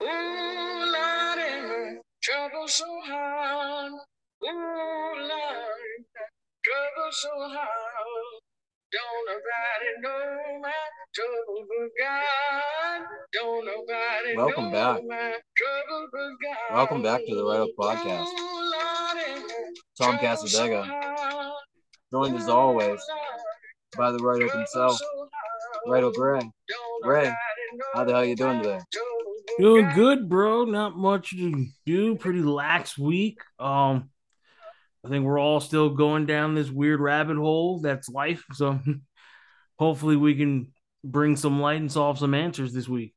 Ooh, trouble so hard. Ooh, trouble so hard. Don't nobody know my trouble but God. Don't nobody Welcome back. my trouble but God. Welcome back to the Right Up Podcast. Tom Casadega, joined as always by the Right Up himself. Right Up Gray. Ray, how the hell you doing today? My trouble but Doing good, bro. Not much to do. Pretty lax week. Um, I think we're all still going down this weird rabbit hole that's life. So hopefully we can bring some light and solve some answers this week.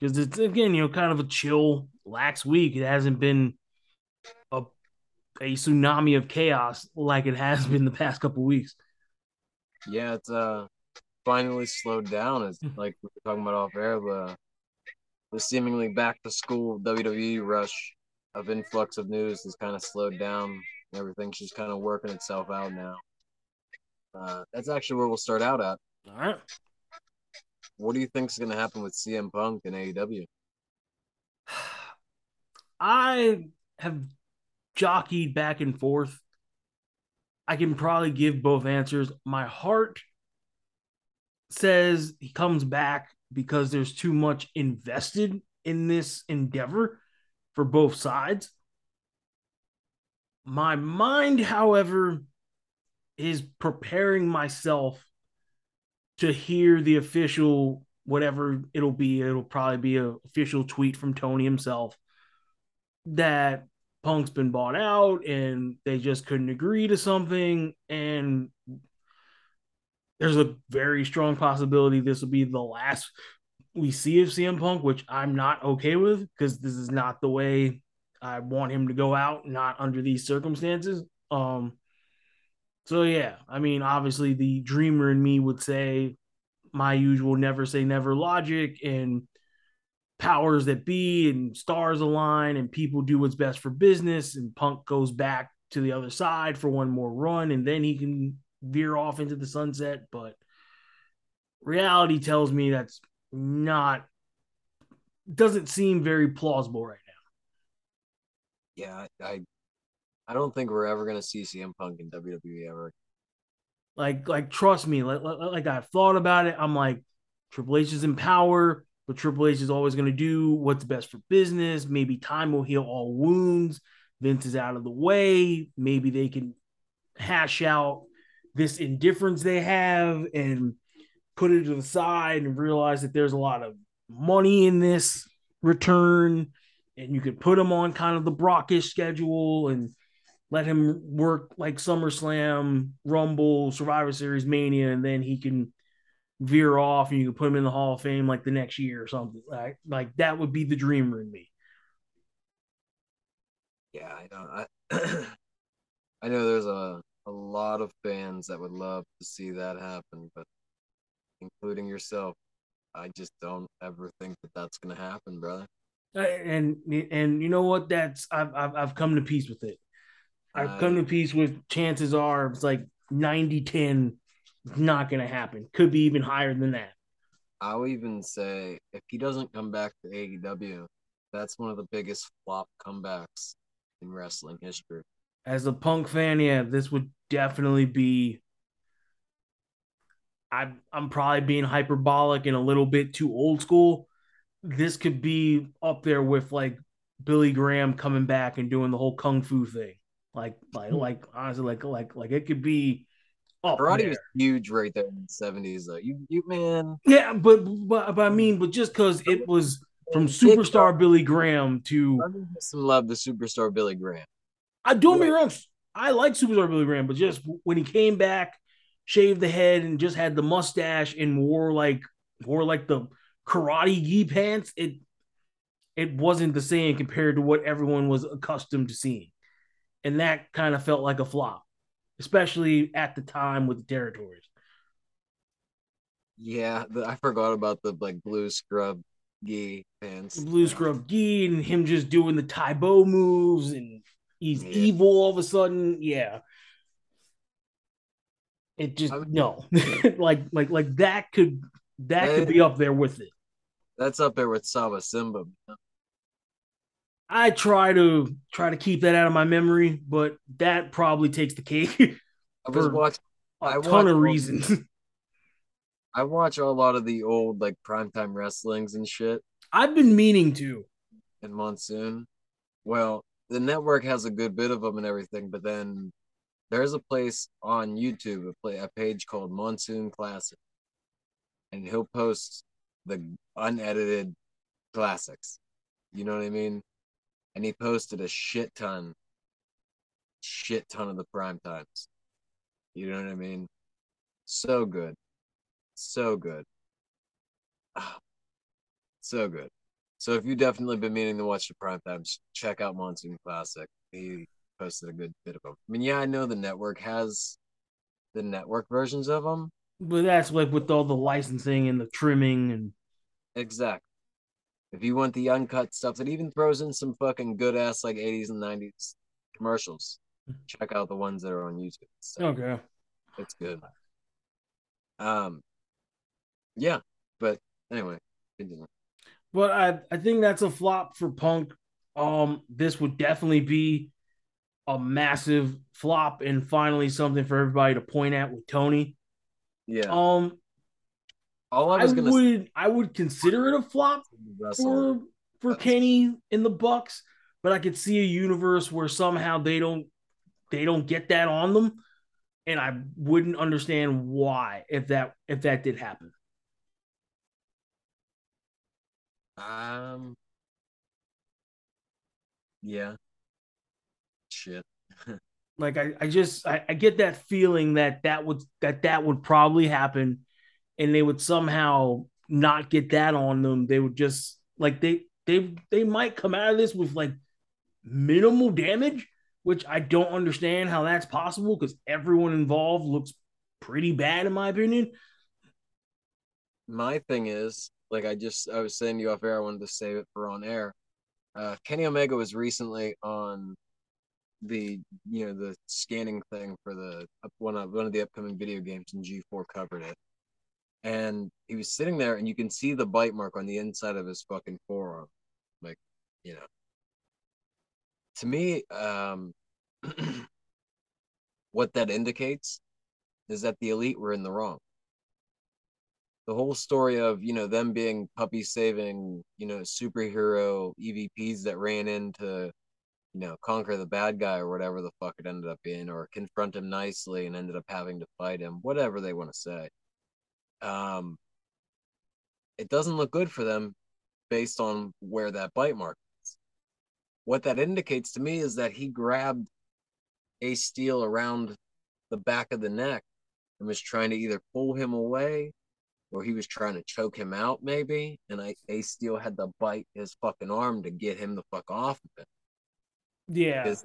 Because it's again, you know, kind of a chill, lax week. It hasn't been a a tsunami of chaos like it has been the past couple weeks. Yeah, it's uh finally slowed down. It's like we were talking about off air, the the seemingly back to school WWE rush of influx of news has kind of slowed down. Everything's just kind of working itself out now. Uh, that's actually where we'll start out at. All right. What do you think is going to happen with CM Punk and AEW? I have jockeyed back and forth. I can probably give both answers. My heart says he comes back because there's too much invested in this endeavor for both sides. My mind, however, is preparing myself to hear the official whatever it'll be. It'll probably be an official tweet from Tony himself that Punk's been bought out and they just couldn't agree to something. And there's a very strong possibility this will be the last we see of CM Punk, which I'm not okay with because this is not the way I want him to go out, not under these circumstances. Um, so yeah, I mean, obviously the dreamer in me would say my usual never say never logic and powers that be and stars align and people do what's best for business and Punk goes back to the other side for one more run and then he can veer off into the sunset. But reality tells me that's not doesn't seem very plausible right now. Yeah, I, I, don't think we're ever going to see CM Punk in WWE ever. Like, like trust me, like, like, I thought about it. I'm like, Triple H is in power, but Triple H is always going to do what's best for business. Maybe time will heal all wounds. Vince is out of the way. Maybe they can hash out this indifference they have and put it to the side and realize that there's a lot of money in this return. And you could put him on kind of the Brockish schedule and let him work like SummerSlam, Rumble, Survivor Series, Mania, and then he can veer off and you can put him in the Hall of Fame like the next year or something. Like, like that would be the dreamer in me. Yeah, I know. I, I know there's a, a lot of fans that would love to see that happen, but including yourself, I just don't ever think that that's going to happen, brother. Uh, And and you know what? That's I've I've, I've come to peace with it. I've come to peace with chances are it's like 90 10 not going to happen. Could be even higher than that. I'll even say if he doesn't come back to AEW, that's one of the biggest flop comebacks in wrestling history. As a punk fan, yeah, this would definitely be. I'm I'm probably being hyperbolic and a little bit too old school. This could be up there with like Billy Graham coming back and doing the whole kung fu thing. Like like hmm. like honestly, like like like it could be up Karate there. was huge right there in the seventies, though. You, you man, Yeah, but but, but I mean, but just because it was from superstar Billy Graham to some love the superstar Billy Graham. I don't Right. wrong, I like superstar Billy Graham, but just when he came back, shaved the head and just had the mustache and wore like wore like the karate gi pants, it it wasn't the same compared to what everyone was accustomed to seeing, and that kind of felt like a flop, especially at the time with the territories. Yeah, the, I forgot about the like blue scrub gi pants. the blue scrub gi and him just doing the Tae Bo moves and he's Yeah. evil all of a sudden. Yeah. It just I would- no. like like like that could that could Eh. be up there with it. That's up there with Saba Simba. I try to try to keep that out of my memory, but that probably takes the cake. I was watching. a I ton watch of reasons. I watch a lot of the old like primetime wrestlings and shit. I've been meaning to. and Monsoon. Well, the network has a good bit of them and everything, but then there's a place on YouTube, a, play, a page called Monsoon Classic, and he'll post the unedited classics. You know what I mean? And he posted a shit ton, shit ton of the prime times. You know what I mean? So good, so good, so good. So if you've definitely been meaning to watch the prime times, check out Monsoon Classic. He posted a good bit of them. I mean, yeah, I know the network has the network versions of them. But that's like with all the licensing and the trimming and Exactly. If you want the uncut stuff that even throws in some fucking good ass like 80s and 90s commercials, check out the ones that are on YouTube. So okay. it's good. Um, yeah, but anyway, continue. But I I think that's a flop for Punk. Um, this would definitely be a massive flop and finally something for everybody to point at with Tony. yeah. Um, All I I, gonna would I would consider it a flop say, for for Kenny in the Bucks, but I could see a universe where somehow they don't they don't get that on them, and I wouldn't understand why if that if that did happen. Um. Yeah. Shit. Like I, I just I, I get that feeling that that would that that would probably happen, and they would somehow not get that on them. They would just like they they they might come out of this with like minimal damage, which I don't understand how that's possible because everyone involved looks pretty bad in my opinion. My thing is, like I just I was saying to you off air, I wanted to save it for on air. Uh, Kenny Omega was recently on the you know the scanning thing for the one of one of the upcoming video games, and G4 covered it. And he was sitting there, and you can see the bite mark on the inside of his fucking forearm, like you know. To me, um, what that indicates is that the elite were in the wrong the whole story of you know them being puppy saving you know superhero EVPs that ran in to you know conquer the bad guy or whatever the fuck it ended up being or confront him nicely and ended up having to fight him whatever they want to say. Um it doesn't look good for them based on where that bite mark is. What that indicates to me is that he grabbed Ace Steel around the back of the neck and was trying to either pull him away or he was trying to choke him out, maybe. And I Ace Steel had to bite his fucking arm to get him the fuck off of it. Yeah, Because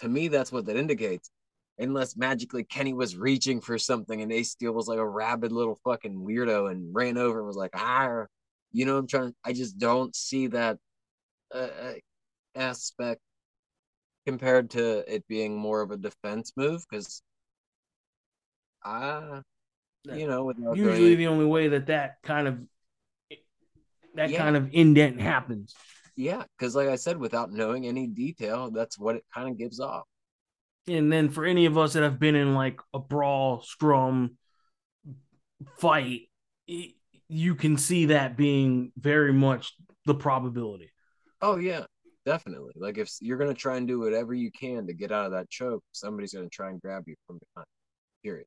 to me, that's what that indicates. Unless magically Kenny was reaching for something and Ace Steel was like a rabid little fucking weirdo and ran over and was like, ah, you know, what I'm trying. I just don't see that uh, uh, aspect compared to it being more of a defense move because I, you know, usually the only way that that kind of that Yeah. kind of indent happens. Yeah, because like I said, without knowing any detail, that's what it kind of gives off. And then for any of us that have been in like a brawl, scrum, fight, you can see that being very much the probability. Oh yeah, definitely. Like if you're gonna try and do whatever you can to get out of that choke, somebody's gonna try and grab you from behind. Period.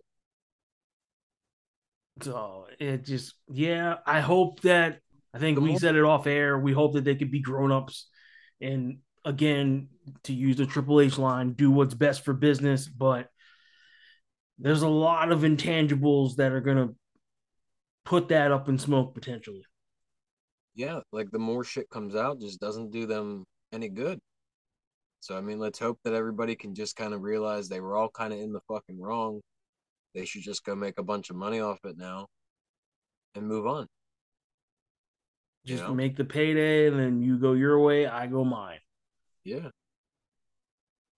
So it just, yeah, I hope that, I think we said it off air. We hope that they could be grown ups and again, to use the Triple H line, do what's best for business. But there's a lot of intangibles that are going to put that up in smoke potentially. Yeah, like the more shit comes out, just doesn't do them any good. So I mean, let's hope that everybody can just kind of realize they were all kind of in the fucking wrong. They should just go make a bunch of money off it now, and move on. You Just know? make the payday and then you go your way, I go mine. Yeah.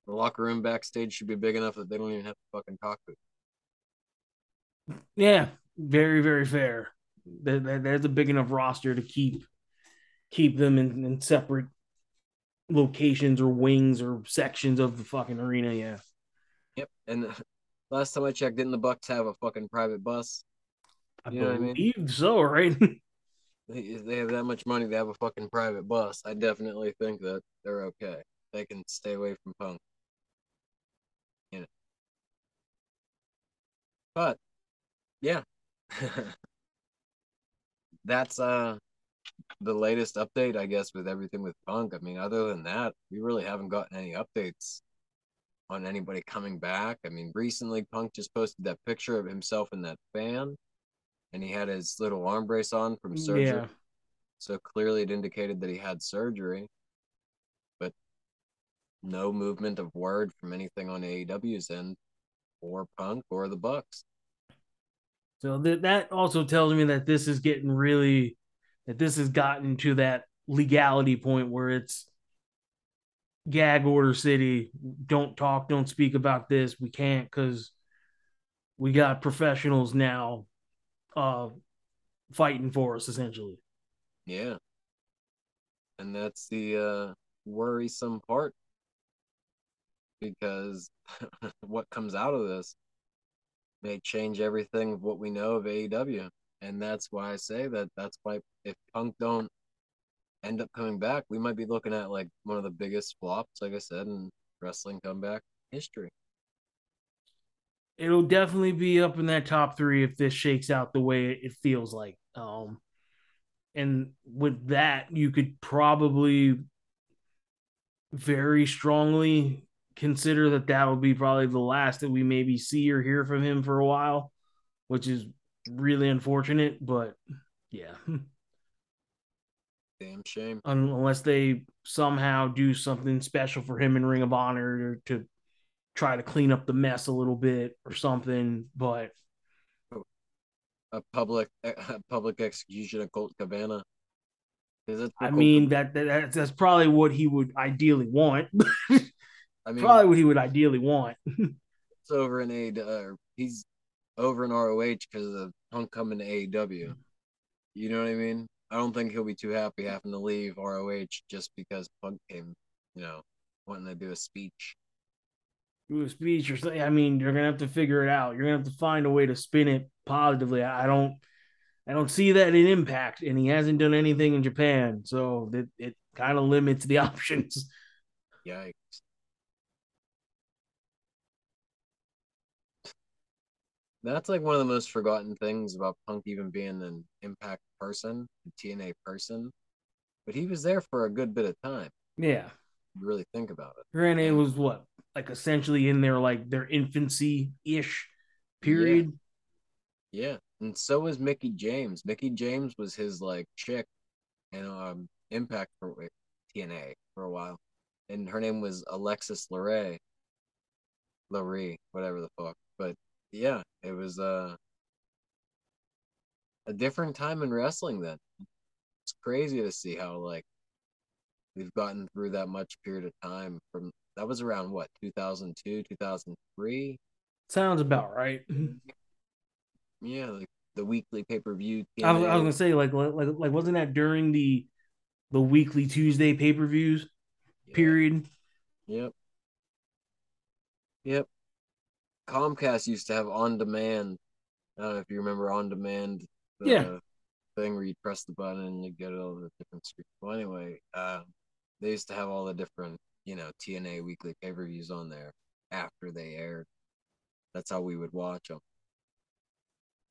The locker room backstage should be big enough that they don't even have to fucking talk to. Yeah, very, very fair. There- there's a big enough roster to keep keep them in, in separate locations or wings or sections of the fucking arena. Yeah. Yep. And last time I checked, didn't the Bucks have a fucking private bus? I You know what I mean? believe so, right? They, they have that much money they have a fucking private bus. I definitely think that they're okay. They can stay away from Punk. You know. But yeah. That's uh the latest update, I guess, with everything with Punk. I mean, other than that, we really haven't gotten any updates on anybody coming back. I mean, recently Punk just posted that picture of himself in that fan, and he had his little arm brace on from mm, surgery. yeah. So clearly it indicated that he had surgery, but no movement of word from anything on AEW's end, or Punk, or the Bucks. So that that also tells me that this is getting really that this has gotten to that legality point where it's gag order city. Don't talk, don't speak about this. We can't because we got professionals now uh fighting for us essentially. Yeah. And that's the uh, worrisome part because what comes out of this may change everything of what we know of AEW. And that's why I say that that's why if Punk don't end up coming back, we might be looking at like one of the biggest flops, like I said, in wrestling comeback history. It'll definitely be up in that top three if this shakes out the way it feels like. Um and with that, you could probably very strongly consider that that will be probably the last that we maybe see or hear from him for a while, which is really unfortunate. But yeah, Damn shame. unless they somehow do something special for him in Ring of Honor to try to clean up the mess a little bit or something. But A public a public execution of Colt Cabana. Is it I mean that, that that's, that's probably what he would ideally want. I mean probably what he would ideally want. it's over in A uh, he's over in ROH because of Punk coming to AEW. You know what I mean? I don't think he'll be too happy having to leave ROH just because Punk came, you know, wanting to do a speech. do a speech or something. I mean, you're gonna have to figure it out. You're gonna have to find a way to spin it positively. I don't, I don't see that in Impact, and he hasn't done anything in Japan, so it it kind of limits the options. Yikes. That's like one of the most forgotten things about Punk even being an Impact person, a TNA person. But he was there for a good bit of time. Yeah, you really think about it. granted, it was what like essentially in their like their infancy ish period. Yeah, and so was Mickie James. Mickie James was his like chick, and um, Impact for TNA for a while, and her name was Alexis Laree, Larry, whatever the fuck. But yeah, it was uh, a different time in wrestling then. It's crazy to see how like we've gotten through that much period of time. From that was around what 2002, 2003. Sounds about right. Yeah, like the weekly pay per view. I was, I was gonna say like like like wasn't that during the the weekly Tuesday pay per views period? Yep. Yep. Comcast used to have on demand. I don't know if you remember on demand. The Yeah. Thing where you press the button and you get all the different screens. Well, anyway, uh, they used to have all the different, you know, TNA weekly pay per views on there after they aired. That's how we would watch them.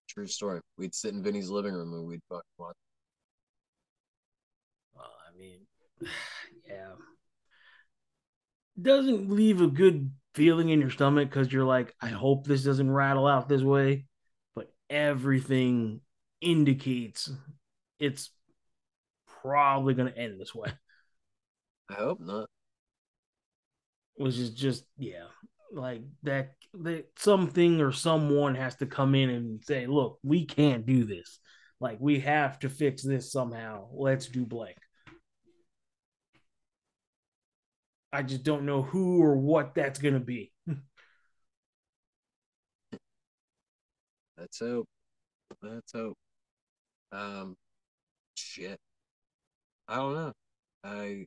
True story. We'd sit in Vinny's living room and we'd fucking watch. Well, I mean, yeah. Doesn't leave a good feeling in your stomach because you're like, I hope this doesn't rattle out this way. But everything indicates it's probably going to end this way, I hope not. which is just, yeah, like that, that something or someone has to come in and say, look, we can't do this. Like, we have to fix this somehow. Let's do blank. I just don't know who or what that's going to be. Let's hope. Let's hope. Um, shit. I don't know. I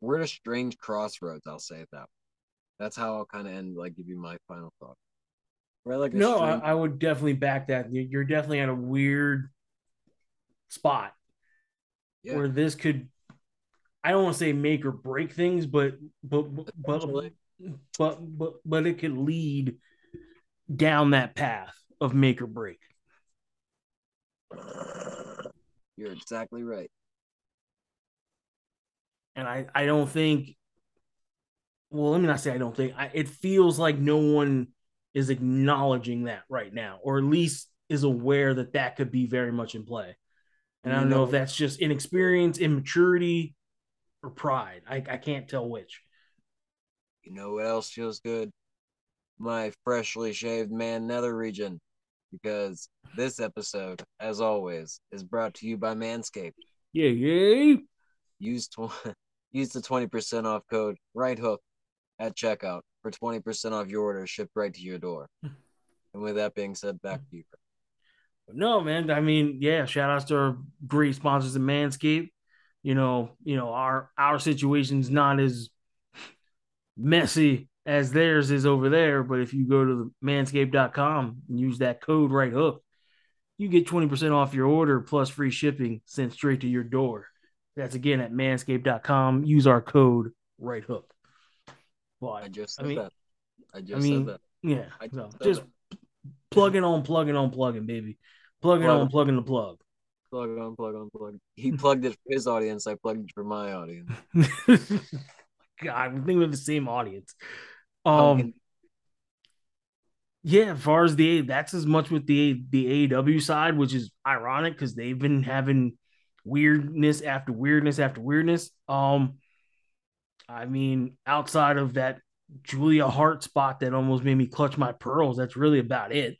we're at a strange crossroads. I'll say it that. Way. That's how I'll kind of end. Like, give you my final thought. We're like No, I, strange- I would definitely back that. You- You're definitely at a weird spot yeah, where this could. I don't want to say make or break things, but but but but but but, it could lead down that path of make or break. You're exactly right. and I I don't think. Well, let me not say I don't think. I, it feels like no one is acknowledging that right now, or at least is aware that that could be very much in play. And I don't know know- if that's just inexperience, immaturity, or pride. I, I can't tell which. You know what else feels good? My freshly shaved man nether region. Because this episode, as always, is brought to you by Manscaped. Yeah, yeah. Use tw- use the 20% off code right hook at checkout for 20% off your order shipped right to your door. and with that being said, back to you. No, man. I mean, yeah. Shout outs to our great sponsors at Manscaped. You know, you know our our situation's not as messy as theirs is over there. But if you go to the manscaped.com and use that code right hook, you get 20% off your order plus free shipping sent straight to your door. That's again at manscaped.com. Use our code right hook. Well, I just I mean- that. I just I mean, said that. yeah, I just said just that. plugging on, plugging on, plugging, baby. Plugging Plug. on, plugging the plug. Plug on, plug on, plug. He plugged it for his audience. I plugged it for my audience. God, we think we have the same audience. Um, Pumpkin- yeah, as far as the that's as much with the the AEW side, which is ironic because they've been having weirdness after weirdness after weirdness. Um, I mean, outside of that Julia Hart spot that almost made me clutch my pearls, that's really about it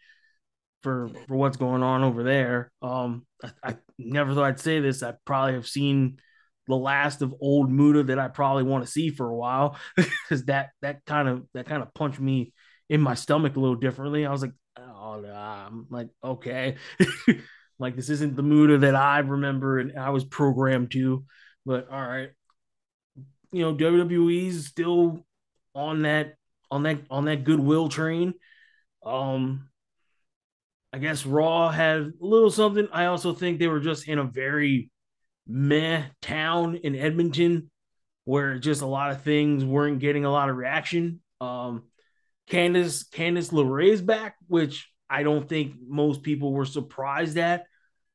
for for what's going on over there. Um, I, I never thought I'd say this. I probably have seen the last of old Muta that I probably want to see for a while because that that kind of that kind of punched me in my stomach a little differently. I was like, oh, nah. I'm like, okay, like this isn't the Muta that I remember and I was programmed to. But all right, you know, WWE's still on that on that on that goodwill train. Um, I guess Raw had a little something. I also think they were just in a very meh town in Edmonton where just a lot of things weren't getting a lot of reaction. Um, Candice Candice LeRae's back, which I don't think most people were surprised at.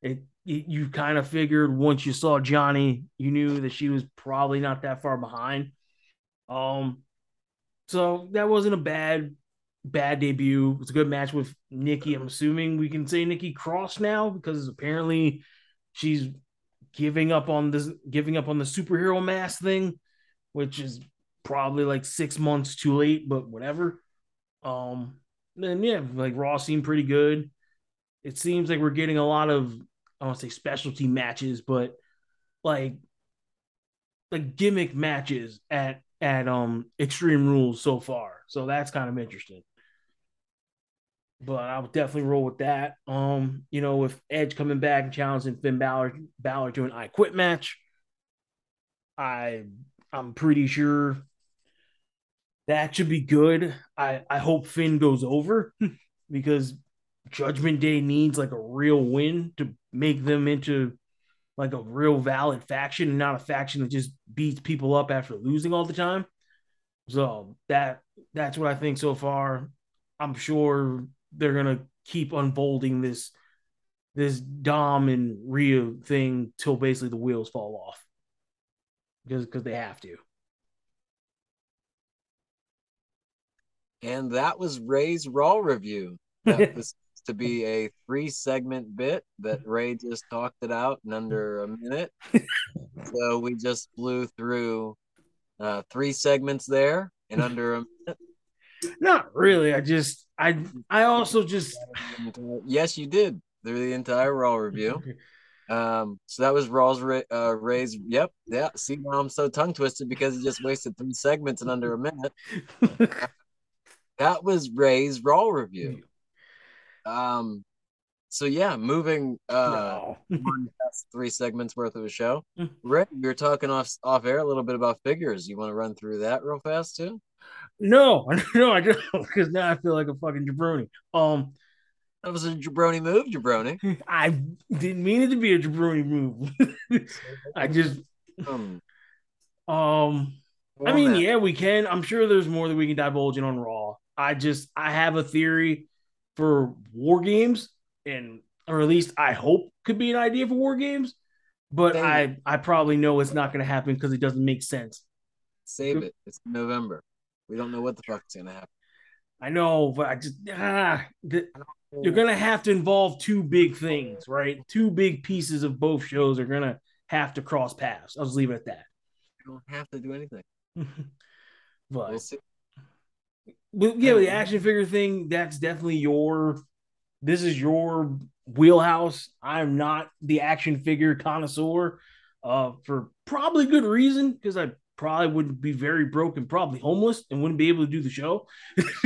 It, it you kind of figured once you saw Johnny, you knew that she was probably not that far behind. Um, so that wasn't a bad bad debut. It's a good match with Nikki. I'm assuming we can say Nikki Cross now because apparently she's giving up on this giving up on the superhero mask thing, which is probably like six months too late, but whatever. Um, then yeah, like Raw seemed pretty good. It seems like we're getting a lot of I don't say specialty matches, but like like gimmick matches at at um Extreme Rules so far. So that's kind of interesting. But I would definitely roll with that. Um, you know, with Edge coming back and challenging Finn Balor, Balor to an I Quit match, I I'm pretty sure that should be good. I I hope Finn goes over because Judgment Day needs like a real win to make them into like a real valid faction and not a faction that just beats people up after losing all the time. So that that's what I think so far. I'm sure they're gonna keep unfolding this this Dom and Rhea thing till basically the wheels fall off. Because because they have to. And that was Ray's Raw review. That was to be a three segment bit that Ray just talked it out in under a minute. so we just blew through uh, three segments there in under a minute. Not really. I just I I also just Yes, you did through the entire Raw review. Um, so that was Raw's uh, Ray's. Yep, yeah. See, now I'm so tongue twisted because he just wasted three segments in under a minute. That was Ray's Raw review. Um, so yeah, moving uh No. three segments worth of a show. Mm. Rick, you were talking off off air a little bit about figures. You want to run through that real fast too? No, no, I don't because now I feel like a fucking jabroni. Um, That was a jabroni move, jabroni. I didn't mean it to be a jabroni move. I just Um, um I mean, yeah, we can. I'm sure there's more that we can divulge in on Raw. I just I have a theory for war games, and or at least I hope could be an idea for war games. But I I probably know it's not going to happen because it doesn't make sense. Save it. It's November. We don't know what the fuck is gonna happen. I know, but I just ah, the, you're gonna have to involve two big things, right? Two big pieces of both shows are gonna have to cross paths. I'll just leave it at that. We don't have to do anything. but We'll see. But yeah, the action figure thing, that's definitely your this is your wheelhouse. I'm not the action figure connoisseur, uh, for probably good reason, because I probably would be very broken, probably homeless and wouldn't be able to do the show.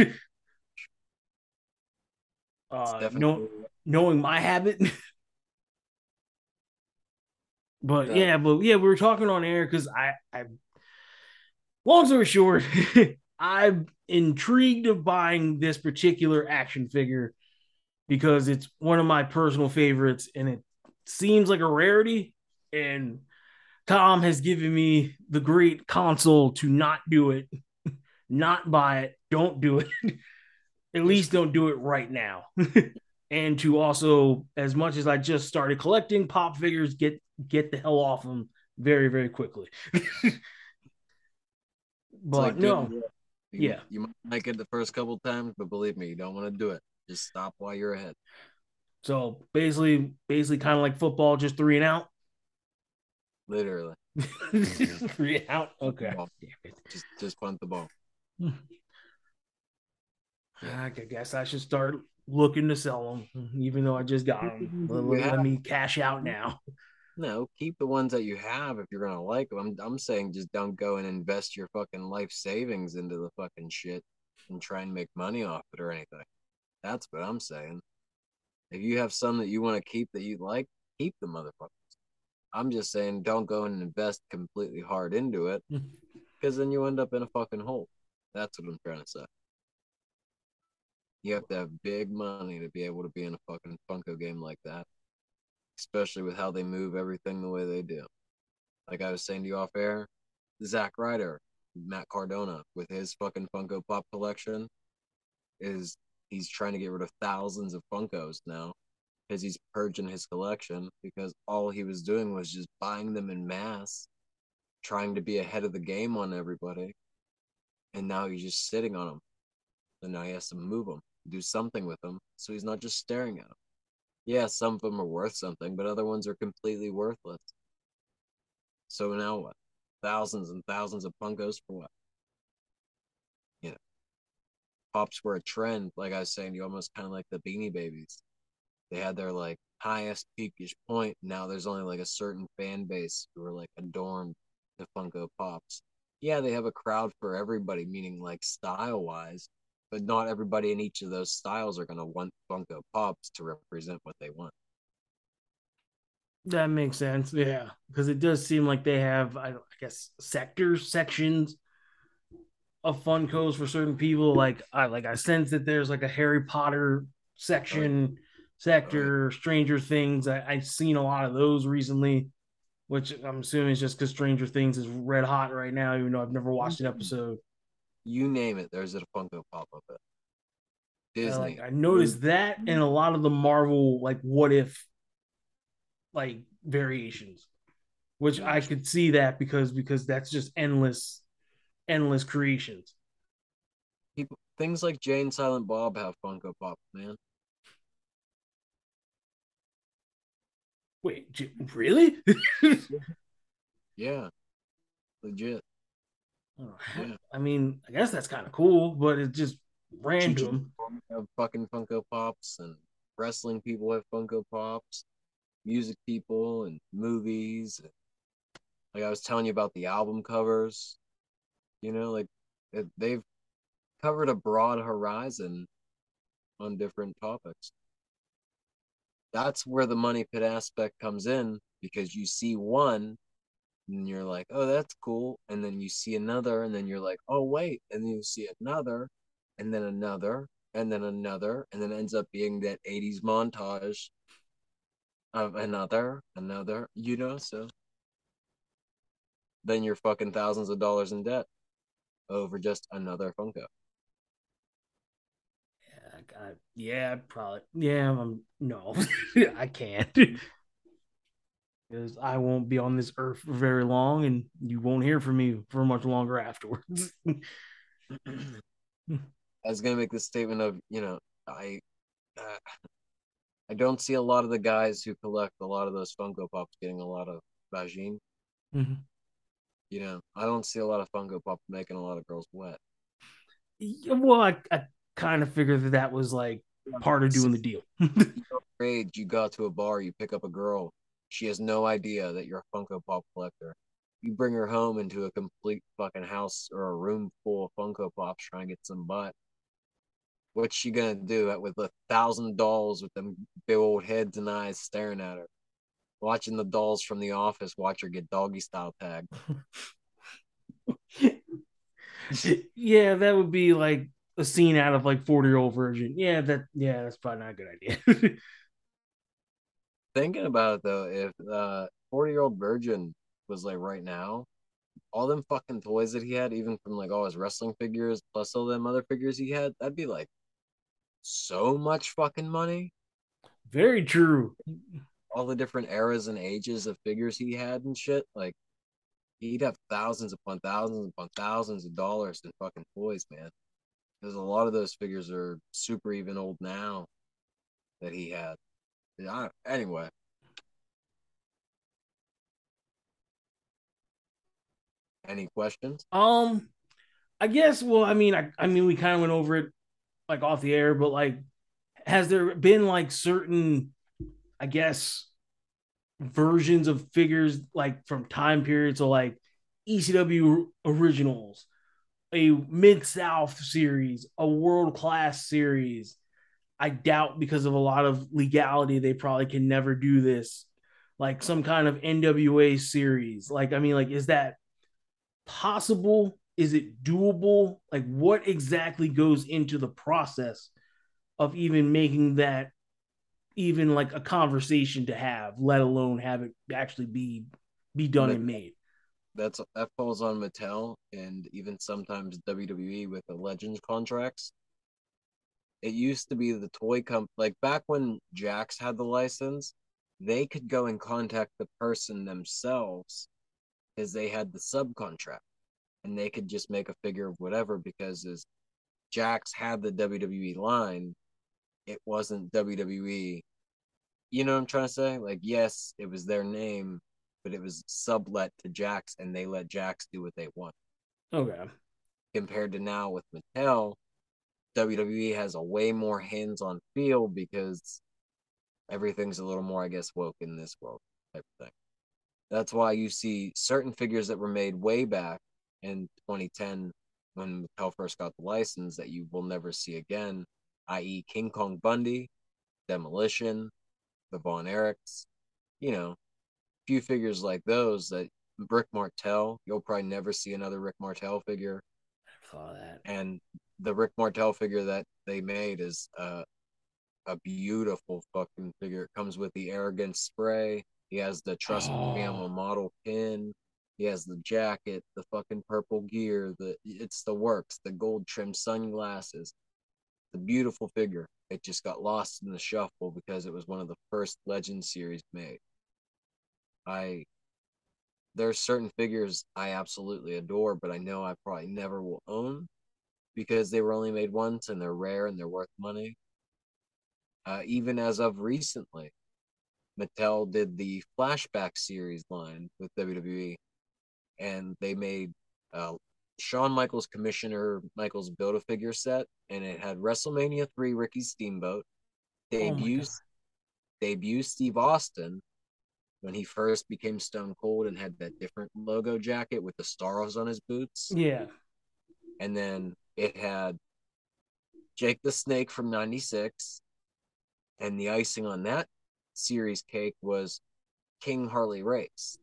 Uh know, knowing my habit. but Yeah. yeah, but yeah, we were talking on air because I I long story short, I'm intrigued of buying this particular action figure because it's one of my personal favorites and it seems like a rarity. And Tom has given me the great console to not do it, not buy it, don't do it. At least don't do it right now. and to also, as much as I just started collecting pop figures, get get the hell off them very, very quickly. But like no. You, Yeah. You might like it the first couple times, but believe me, you don't want to do it. Just stop while you're ahead. So basically, basically, kind of like football, just three and out. Literally. three and out. Okay. Just just punt the ball. I guess I should start looking to sell them, even though I just got them. Let, let me cash out now. No, keep the ones that you have if you're gonna like them. I'm I'm saying just don't go and invest your fucking life savings into the fucking shit and try and make money off it or anything. That's what I'm saying. If you have some that you want to keep that you like, keep the motherfuckers. I'm just saying don't go and invest completely hard into it because then you end up in a fucking hole. That's what I'm trying to say. You have to have big money to be able to be in a fucking Funko game like that especially with how they move everything the way they do. Like I was saying to you off air, Zack Ryder, Matt Cardona, with his fucking Funko Pop collection, is he's trying to get rid of thousands of Funkos now because he's purging his collection because all he was doing was just buying them in mass, trying to be ahead of the game on everybody, and now he's just sitting on them. So now he has to move them, do something with them, so he's not just staring at them yeah, some of them are worth something, but other ones are completely worthless. So now what? Thousands and thousands of Funkos for what? You know, pops were a trend. Like I was saying, you almost kind of like the Beanie Babies. They had their like highest peakish point. Now there's only like a certain fan base who are like adorned to Funko Pops. Yeah, they have a crowd for everybody, meaning like style wise, but not everybody in each of those styles are going to want Funko Pops to represent what they want. That makes sense. Yeah, because it does seem like they have, I, I guess, sectors, sections of Funkos for certain people. Like I like I sense that there's like a Harry Potter oh, section, sector, Stranger Things. I, I've seen a lot of those recently, which I'm assuming is just because Stranger Things is red hot right now, even though I've never watched an mm-hmm. episode. You name it, there's a Funko Pop of it. Disney. like I noticed that and a lot of the Marvel like what if like variations, which I could see that because because that's just endless, endless creations. People, things like Jay and Silent Bob have Funko Pop, man. Wait, really? Yeah, legit. Oh, Yeah. I mean, I guess that's kind of cool, but it's just random. Have fucking Funko Pops, and wrestling people have Funko Pops, music people, and movies. Like I was telling you about the album covers, you know, like they've covered a broad horizon on different topics. That's where the money pit aspect comes in because you see one and you're like, oh, that's cool. And then you see another, and then you're like, oh, wait. And then you see another, and then another, and then another, and then ends up being that 80s montage of another, another, you know? So then you're fucking thousands of dollars in debt over just another Funko. Yeah, I, yeah, probably. Yeah, um, no, I can't. Because I won't be on this earth for very long, and you won't hear from me for much longer afterwards. I was gonna make this statement of, you know, I, uh, I don't see a lot of the guys who collect a lot of those Funko Pops getting a lot of vagine. Mhm. You know, I don't see a lot of Funko Pop making a lot of girls wet. Yeah, well, I, I kind of figured that that was like part of doing the deal. Age, you go to a bar, you pick up a girl. She has no idea that you're a Funko Pop collector. You bring her home into a complete fucking house or a room full of Funko Pops trying to get some butt. What's she gonna do with a thousand dolls with them big old heads and eyes staring at her? Watching the dolls from the office watch her get doggy style tagged. yeah, that would be like a scene out of like 40 year old virgin. Yeah, that yeah, that's probably not a good idea. Thinking about it though, if uh 40 year old virgin was like right now, all them fucking toys that he had, even from like all his wrestling figures plus all them other figures he had, that'd be like so much fucking money. Very true. All the different eras and ages of figures he had and shit. Like he'd have thousands upon thousands upon thousands of dollars in fucking toys, man. Because a lot of those figures are super even old now that he had. Yeah, anyway. Any questions? Um, I guess. Well, I mean, I, I mean, we kind of went over it like off the air, but like, has there been like certain, I guess, versions of figures like from time periods or like ECW originals, a Mid South series, a world class series? I doubt because of a lot of legality, they probably can never do this. Like some kind of NWA series. Like, I mean, like, is that possible? Is it doable? Like, what exactly goes into the process of even making that even like a conversation to have, let alone have it actually be be done and made? That's that falls on Mattel and even sometimes WWE with the Legends contracts. It used to be the toy comp like back when Jakks had the license, they could go and contact the person themselves because they had the subcontract and they could just make a figure of whatever because as Jakks had the WWE line, it wasn't WWE. You know what I'm trying to say? Like, yes, it was their name, but it was sublet to Jakks and they let Jakks do what they want. Okay. Compared to now with Mattel, WWE has a way more hands on feel because everything's a little more, I guess, woke in this world type of thing. That's why you see certain figures that were made way back in 2010 when Mattel first got the license that you will never see again, i.e., King Kong Bundy, Demolition, the Von Erichs, you know, few figures like those that Rick Martel, you'll probably never see another Rick Martel figure. I saw that. And the Rick Martel figure that they made is uh, a beautiful fucking figure. It comes with the Arrogance spray. He has the Trust Oh. Family model pin. He has the jacket, the fucking purple gear, the it's the works, the gold trim sunglasses. The beautiful figure. It just got lost in the shuffle because it was one of the first Legend series made. I there's certain figures I absolutely adore, but I know I probably never will own because they were only made once and they're rare and they're worth money. Uh, even as of recently, Mattel did the flashback series line with WWE, and they made uh, Shawn Michaels Commissioner Michaels build a figure set, and it had WrestleMania three Ricky Steamboat, Oh my debuts debut Steve Austin when he first became Stone Cold and had that different logo jacket with the stars on his boots Yeah. and then it had Jake the Snake from '96, and the icing on that series cake was King Harley Race.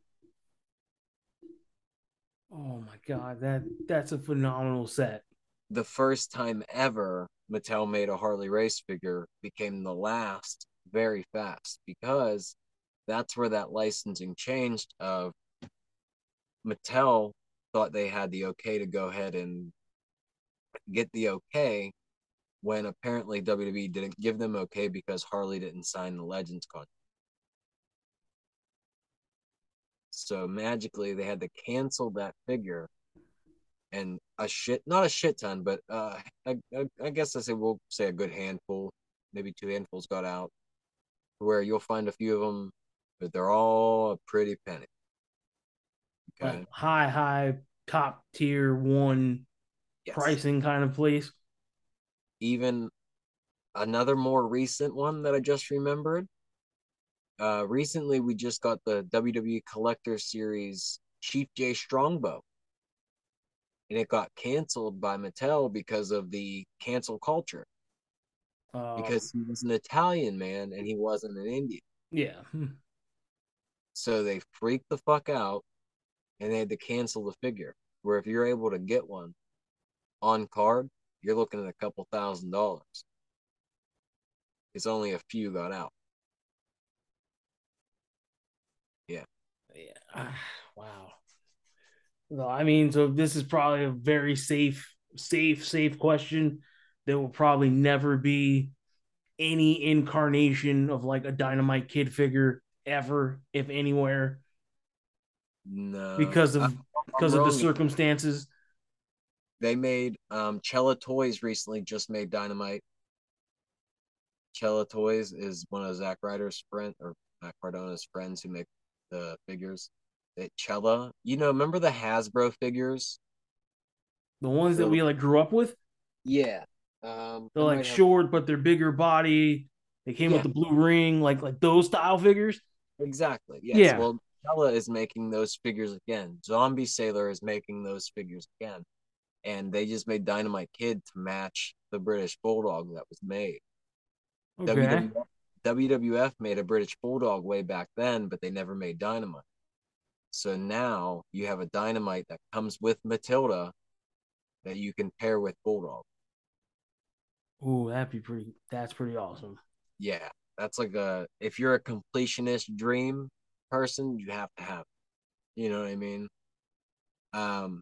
Oh my god, that that's a phenomenal set. The first time ever Mattel made a Harley Race figure became the last very fast because that's where that licensing changed of Mattel thought they had the okay to go ahead and get the okay when apparently WWE didn't give them okay because Harley didn't sign the Legends contract. So magically they had to cancel that figure and a shit not a shit ton, but uh I, I, I guess I say we'll say a good handful, maybe two handfuls got out where you'll find a few of them, but they're all a pretty penny. Okay. Like high, high top tier one yes. pricing kind of place. Even another more recent one that I just remembered. Uh, recently, we just got the WWE Collector Series Chief Jay Strongbow, and it got canceled by Mattel because of the cancel culture. Um, because he was an Italian man and he wasn't an Indian. Yeah. So they freaked the fuck out and they had to cancel the figure. Where if you're able to get one on card, you're looking at a couple thousand dollars. It's only a few got out. Yeah. Yeah. Ah, wow. Well, I mean, so this is probably a very safe, safe, safe question. There will probably never be any incarnation of like a dynamite kid figure ever, if anywhere. No, because of I'm because of the circumstances. They made um Cella Toys recently just made Dynamite. Cella Toys is one of Zack Ryder's friend or Matt Cardona's friends who make the figures. That Cella, you know, remember the Hasbro figures? The ones that we like grew up with? Yeah. Um, they're like short, have... but they're bigger body. They came yeah. with the blue ring, like like those style figures. Exactly. Yes. Yeah. Well, Bella is making those figures again. Zombie Sailor is making those figures again, and they just made Dynamite Kid to match the British Bulldog that was made. Okay. WWF, WWF made a British Bulldog way back then, but they never made Dynamite. So now you have a Dynamite that comes with Matilda that you can pair with Bulldog. Ooh, that'd be pretty. That's pretty awesome. Yeah, that's like a if you're a completionist dream person, you have to have. You know what I mean? Um,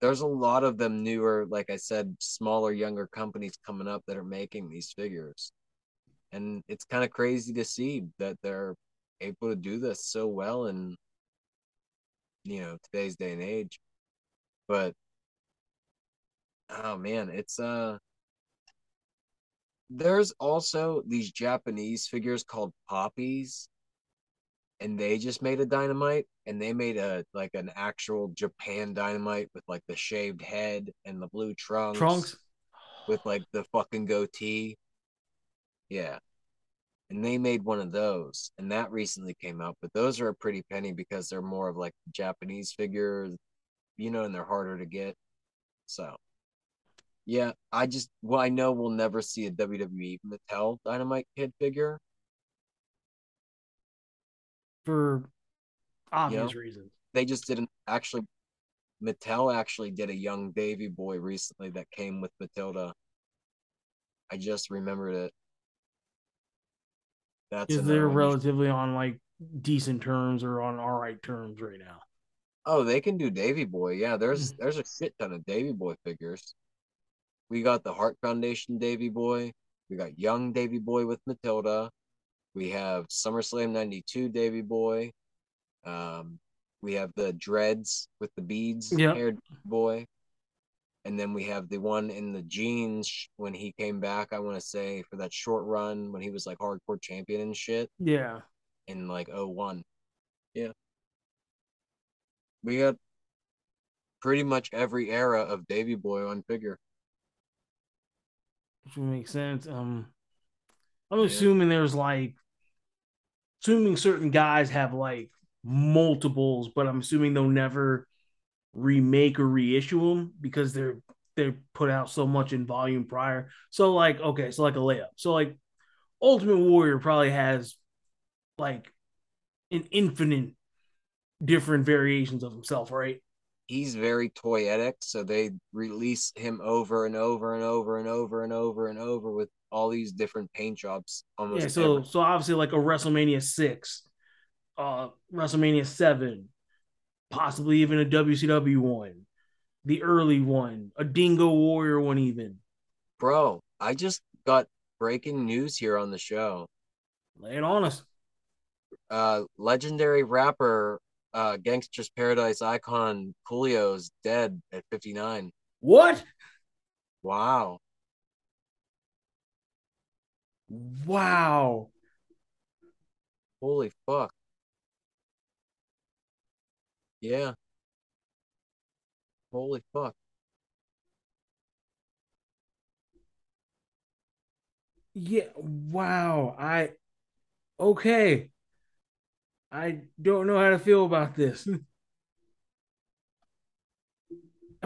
there's a lot of them newer, like I said, smaller, younger companies coming up that are making these figures, and it's kind of crazy to see that they're able to do this so well in you know today's day and age. But oh man, it's uh there's also these Japanese figures called poppies, and they just made a dynamite, and they made a like an actual Japan dynamite with like the shaved head and the blue trunks, trunks with like the fucking goatee. Yeah. And they made one of those, and that recently came out. But those are a pretty penny because they're more of like Japanese figures, you know, and they're harder to get. So yeah, I just well, I know we'll never see a WWE Mattel Dynamite Kid figure for obvious you know, reasons. They just didn't actually. Mattel actually did a young Davy Boy recently that came with Matilda. I just remembered it. That's is they're relatively on like decent terms or on all right terms right now. Oh, they can do Davy Boy. Yeah, there's hmm. there's a shit ton of Davy Boy figures. We got the Heart Foundation Davy Boy. We got Young Davy Boy with Matilda. We have SummerSlam 92 Davy Boy. Um, we have the dreads with the beads yep. haired boy. And then we have the one in the jeans when he came back, I want to say, for that short run when he was like hardcore champion and shit. Yeah. In like 01. Yeah. We got pretty much every era of Davy Boy on figure which would make sense. Um, I'm yeah. assuming there's like, assuming certain guys have like multiples, but I'm assuming they'll never remake or reissue them because they're they put out so much in volume prior. So like, okay, so like a layup. So like, Ultimate Warrior probably has like an infinite different variations of himself, right? He's very toyetic, so they release him over and over and over and over and over and over with all these different paint jobs. Almost yeah, so every- so obviously like a WrestleMania six, uh WrestleMania seven, possibly even a WCW one, the early one, a Dingo Warrior one even. bro, I just got breaking news here on the show. Lay it on us. Uh, legendary rapper, uh, Gangsta's Paradise icon Coolio's dead at 59. What? Wow. Wow. Holy fuck. Yeah. Holy fuck. Yeah, wow. I okay. I don't know how to feel about this.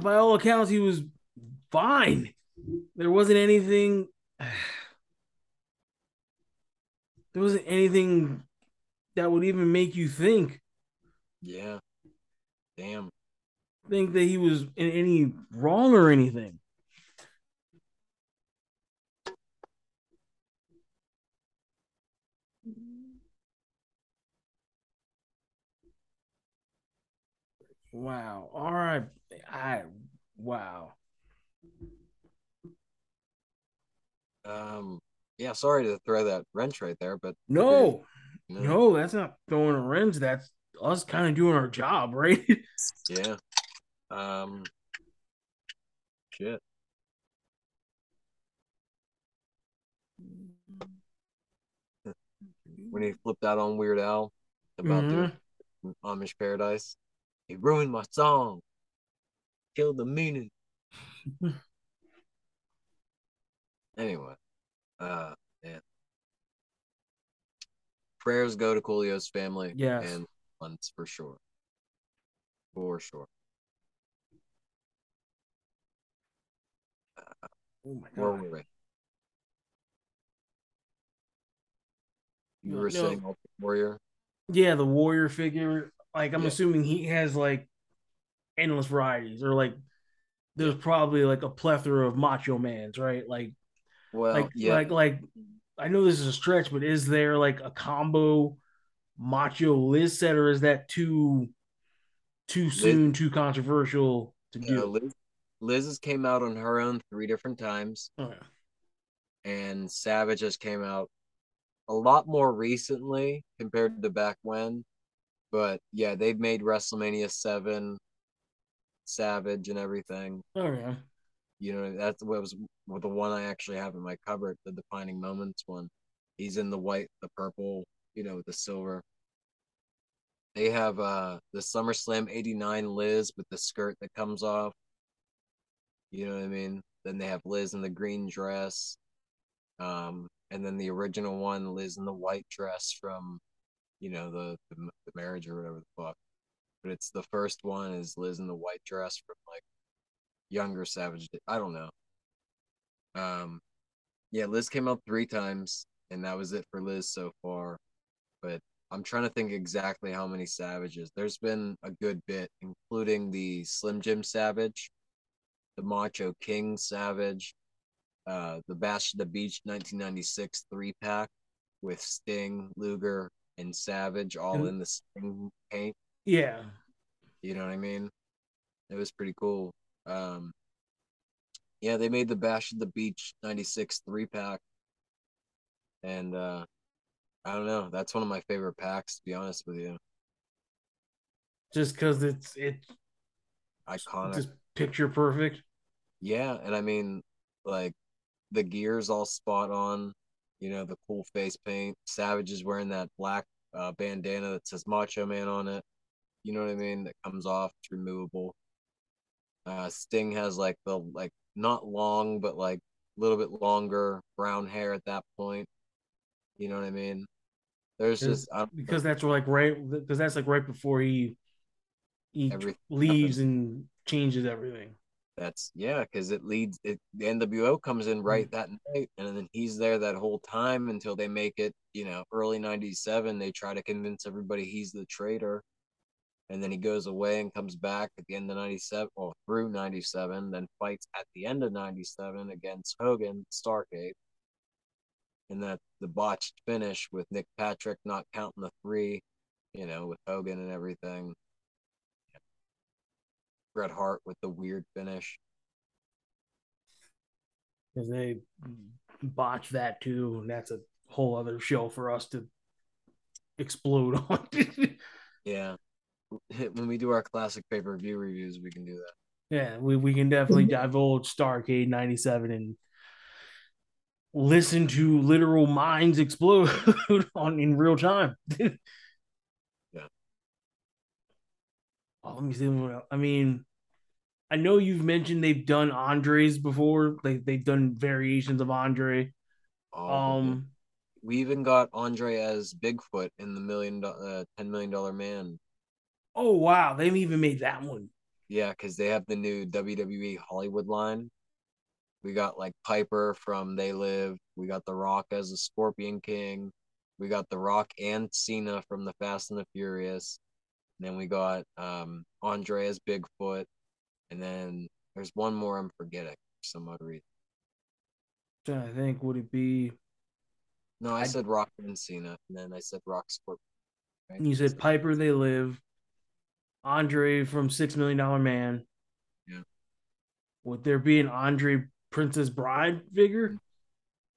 By all accounts, he was fine. There wasn't anything. There wasn't anything that would even make you think Yeah. Damn. think that he was in any wrong or anything. Wow. All right. I wow. Um, yeah, sorry to throw that wrench right there, but No, know, no, that's not throwing a wrench. That's us kind of doing our job, right? yeah. Um, shit. When he flipped out on Weird Al about Mhm. the Amish Paradise, he ruined my song, killed the meaning. anyway, uh, yeah. Prayers go to Coolio's family Yes. and ones for sure. For sure. Oh my Where god. were we? You No, were no. saying Warrior? Yeah, the warrior figure. Like I'm Yeah. assuming he has like endless varieties, or like there's probably like a plethora of macho mans, right? Like Well, like yeah. like like I know this is a stretch, but is there like a combo macho Liz set, or is that too too soon, too controversial to Uh, do? Liz, Liz's came out on her own three different times, Okay. and Savage just came out a lot more recently compared to back when. But yeah, they've made WrestleMania 7 Savage and everything. Okay. You know, that's what was the one I actually have in my cupboard, the defining moments one. He's in the white, the purple, you know, the silver. They have uh the SummerSlam 89 Liz with the skirt that comes off. You know what I mean? Then they have Liz in the green dress. Um, and then the original one, Liz in the white dress from, you know, the the, the marriage or whatever the fuck. But it's the first one is Liz in the white dress from like younger Savage. I don't know. Um, yeah, Liz came out three times, and that was it for Liz so far. But I'm trying to think exactly how many Savages. There's been a good bit, including the Slim Jim Savage, the Macho King Savage, uh, the Bash at the Beach 1996 three pack with Sting, Luger, and Savage all And- in the same paint. Yeah. You know what I mean? It was pretty cool. Um, yeah, they made the Bash at the Beach 96 three pack. And uh, I don't know. That's one of my favorite packs, to be honest with you. Just because it's it's Iconic. just picture perfect. Yeah. And I mean, like, the gear's all spot on. You know, the cool face paint. Savage is wearing that black uh, bandana that says Macho Man on it. You know what I mean? That comes off, it's removable. Uh, Sting has like the like not long, but like a little bit longer brown hair at that point. You know what I mean? There's just because that's like right because that's like right before he he Everything leaves and changes everything. That's yeah, because it leads. It the NWO comes in right mm. that night, and then he's there that whole time until they make it. You know, early '97. They try to convince everybody he's the traitor, and then he goes away and comes back at the end of '97, or through '97. Then fights at the end of '97 against Hogan, Starcade, and that the botched finish with Nick Patrick not counting the three. You know, with Hogan and everything. Bret Hart with the weird finish. because they botched that too, and that's a whole other show for us to explode on. Yeah. When we do our classic pay per view reviews, we can do that. yeah, we, we can definitely divulge Starcade '97 and listen to literal minds explode on in real time. Yeah. Oh, let me see. I mean, I know you've mentioned they've done Andres before. They they've done variations of Andre. Them. Um, we even got Andre as Bigfoot in the million, uh, ten million dollar man. oh wow, they've even made that one. Yeah, because they have the new WWE Hollywood line. We got like Piper from They Live. We got The Rock as the Scorpion King. We got The Rock and Cena from the Fast and the Furious. Then we got um Andre as Bigfoot. And then there's one more I'm forgetting for some odd reason. Trying to think, would it be? No, I, I- said Rock and Cena, and then I said Rock Scorpion. right? You said Piper, they live. Andre from Six Million Dollar Man. Yeah. Would there be an Andre Princess Bride figure?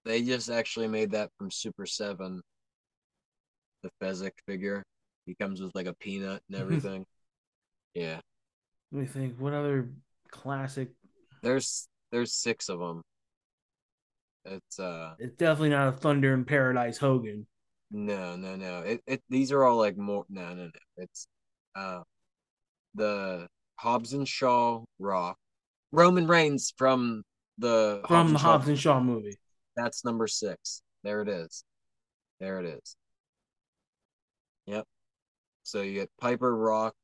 They just actually made that from Super Seven. The Fezzik figure. He comes with like a peanut and everything. yeah, Let me think. What other classic? there's there's six of them. It's uh It's definitely not a Thunder in Paradise Hogan. no no no. It it these are all like more no no no. It's uh the Hobbs and Shaw Rock, Roman Reigns from the From the Hobbs and Shaw movie. That's number six. There it is. There it is. Yep. So you get Piper, Rock,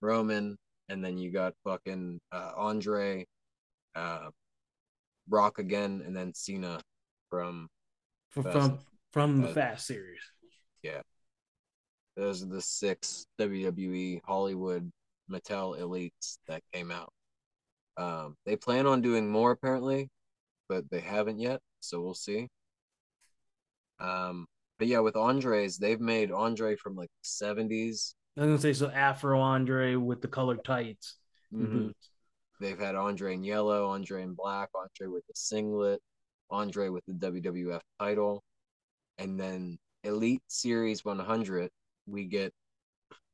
Roman, and then you got fucking uh, Andre, uh, Rock again, and then Cena from. From Fast. from, from the Fast. Fast series. Yeah, those are the six WWE Hollywood Mattel elites that came out. Um, they plan on doing more apparently, but they haven't yet, so we'll see. Um, but yeah, with Andres, they've made Andre from like seventies. I was gonna say so Afro Andre with the colored tights Mhm. boots. They've had Andre in yellow, Andre in black, Andre with the singlet, Andre with the WWF title, and then Elite Series 100, we get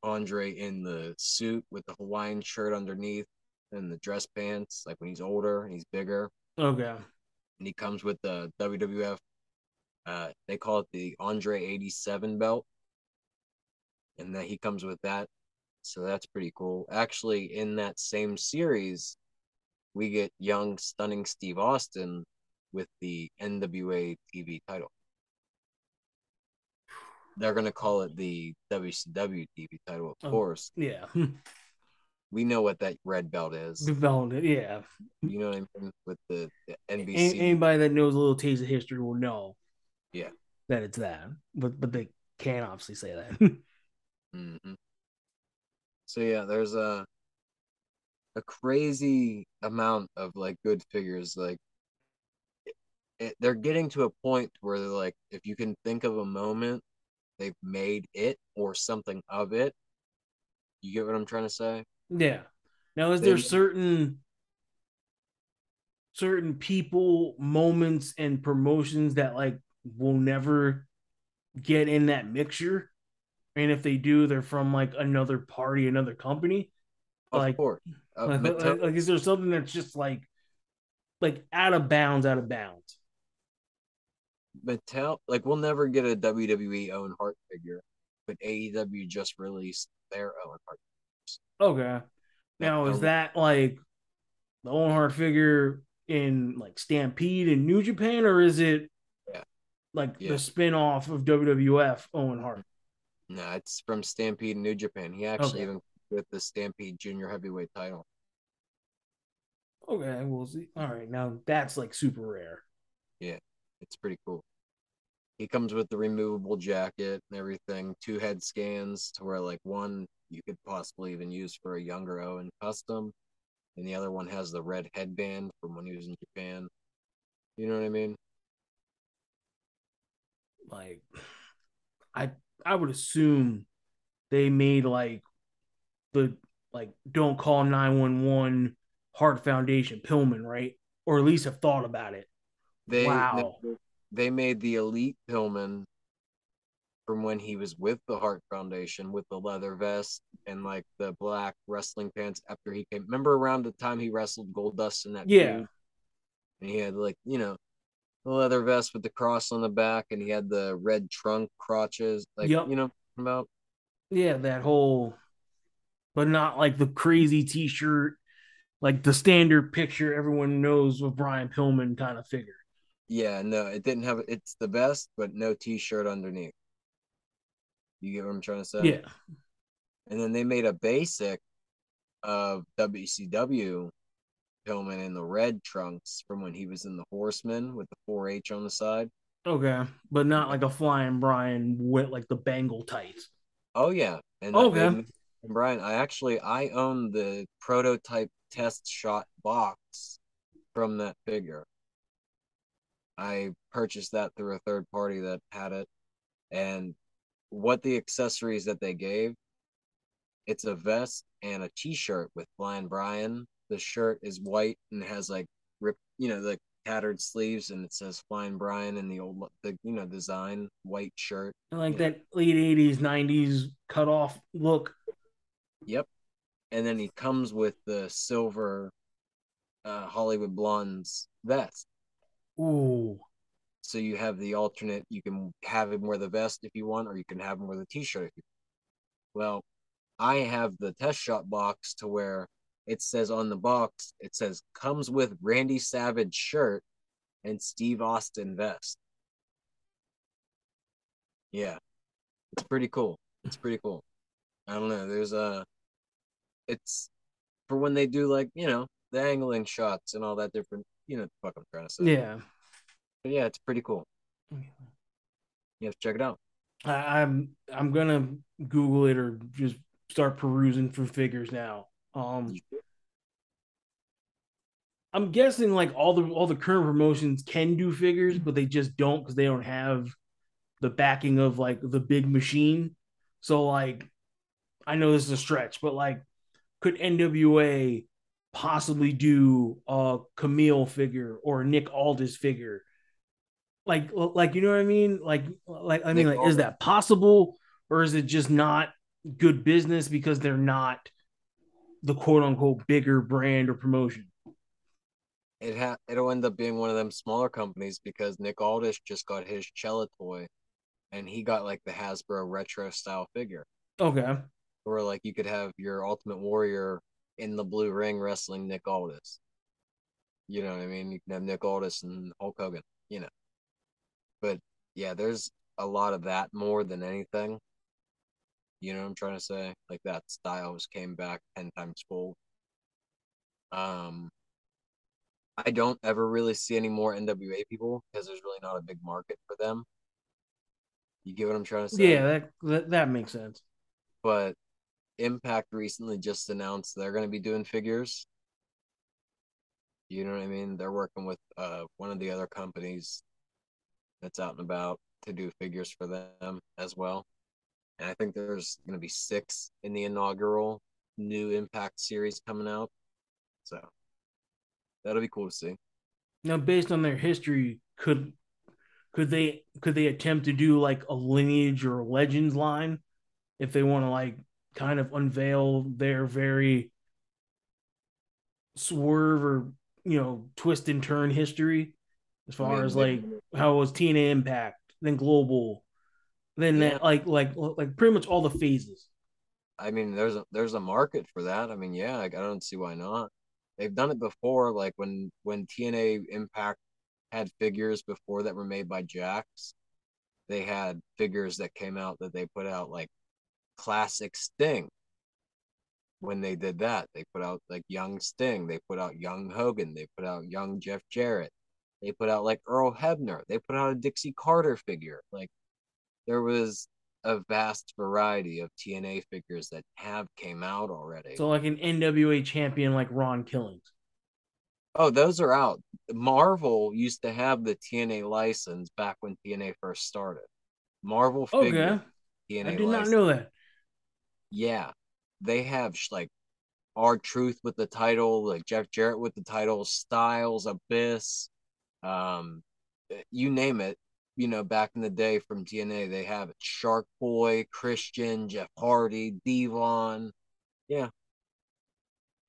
Andre in the suit with the Hawaiian shirt underneath and the dress pants, like when he's older and he's bigger, Okay. and he comes with the WWF. Uh, they call it the Andre 87 belt, and that he comes with that. So that's pretty cool. Actually, in that same series, we get young, stunning Steve Austin with the NWA TV title. They're gonna call it the WCW TV title, of Oh. course. Yeah. We know what that red belt is. Developed it. Yeah. You know what I mean with the, the NBC. anybody that knows a little taste of history will know. Yeah. That it's that, but but they can't obviously say that. hmm So yeah, there's a a crazy amount of like good figures. Like it, it, they're getting to a point where they're like, if you can think of a moment, they've made it or something of it. You get what I'm trying to say? yeah. Now, is there certain certain people, moments, and promotions that like will never get in that mixture? And if they do, they're from like another party, another company. Of Like- course. Uh, Like, like, like, is there something that's just like like out of bounds, out of bounds? Mattel, like we'll never get a WWE Owen Hart figure, but AEW just released their Owen Hart. Okay. Now is that like the Owen Hart figure in like Stampede in New Japan, or is it. Like Yeah. the spin-off of WWF Owen Hart? No, it's from Stampede New Japan. He actually Okay. even with the Stampede Junior Heavyweight title. Okay, we'll see. All right, now that's like super rare. Yeah, it's pretty cool. He comes with the removable jacket and everything, two head scans to where like one you could possibly even use for a younger Owen custom, and the other one has the red headband from when he was in Japan. You know what I mean? Like, I I would assume they made like the like don't call nine one one Heart Foundation Pillman, right? Or at least have thought about it. They Wow. they, made the elite Pillman from when he was with the Heart Foundation with the leather vest and like the black wrestling pants after he came. Remember around the time he wrestled Goldust in that Yeah. And he had like, you know, leather vest with the cross on the back and he had the red trunk crotches. Like Yep. you know about Yeah, that whole, but not like the crazy T-shirt, like the standard picture everyone knows of Brian Pillman kind of figure. yeah, no, it didn't have it's the best, but no t shirt underneath. You get what I'm trying to say? Yeah, And then they made a basic of WCW Pillman in the red trunks from when he was in the Horseman with the 4H on the side. okay, but not like a flying Brian with like the Bengal tights. Oh yeah, and Okay. and Brian, I actually I own the prototype test shot box from that figure. I purchased that through a third party that had it, and what the accessories that they gave, it's a vest and a T-shirt with Flying Brian. The shirt is white and has like rip, you know, the tattered sleeves, and it says Flying Brian in the old, the you know, design white shirt. And like that late '80s, '90s cut off look. Yep. And then he comes with the silver uh, Hollywood Blondes vest. Ooh, So you have the alternate. You can have him wear the vest if you want, or you can have him wear the t-shirt if you Well, I have the test shot box to where it says on the box, it says comes with Randy Savage shirt and Steve Austin vest. Yeah. It's pretty cool. It's pretty cool. I don't know. There's a it's for when they do like, you know, the angling shots and all that different, you know, the fuck I'm trying to say. yeah. But yeah, it's pretty cool. You have to check it out. I, I'm I'm gonna Google it or just start perusing for figures now. Um, I'm guessing like all the all the current promotions can do figures, but they just don't because they don't have the backing of like the big machine. So like, I know this is a stretch, but like, could NWA possibly do a Camille figure or a Nick Aldis figure? Like, like you know what I mean? Like, like I mean, Nick like, is that possible, or is it just not good business because they're not the quote unquote bigger brand or promotion? It ha- it'll end up being one of them smaller companies because Nick Aldis just got his Cella toy and he got like the Hasbro retro style figure. Okay. Or like you could have your Ultimate Warrior in the blue ring wrestling Nick Aldis. You know what I mean? You can have Nick Aldis and Hulk Hogan, you know. But yeah, there's a lot of that more than anything. You know what I'm trying to say? Like that style just came back ten times full. Um I don't ever really see any more NWA people because there's really not a big market for them. You get what I'm trying to say? Yeah, that, that that makes sense. but Impact recently just announced they're going to be doing figures. You know what I mean? They're working with uh, one of the other companies that's out and about to do figures for them as well. And I think there's going to be six in the inaugural new Impact series coming out. So that'll be cool to see. Now, based on their history, could could they could they attempt to do like a lineage or a legends line if they want to like kind of unveil their very swerve or you know twist and turn history as far I mean, as like how it was TNA Impact, then Global, then Yeah. that like like like pretty much all the phases. I mean, there's a there's a market for that. I mean, yeah, like, I don't see why not. They've done it before, like when when TNA Impact had figures before that were made by Jakks. They had figures that came out that they put out like classic Sting when they did that. They put out like young Sting, they put out young Hogan, they put out young Jeff Jarrett, they put out like Earl Hebner, they put out a Dixie Carter figure. Like there was a vast variety of TNA figures that have came out already. So like an NWA champion like Ron Killings. Oh, those are out. Marvel used to have the TNA license back when TNA first started. Marvel Okay. figure TNA I did not know that. Yeah, they have like R-Truth with the title, like Jeff Jarrett with the title, Styles, Abyss, um, you name it. You know, back in the day from TNA, they have it. Shark Boy, Christian, Jeff Hardy, Devon, yeah,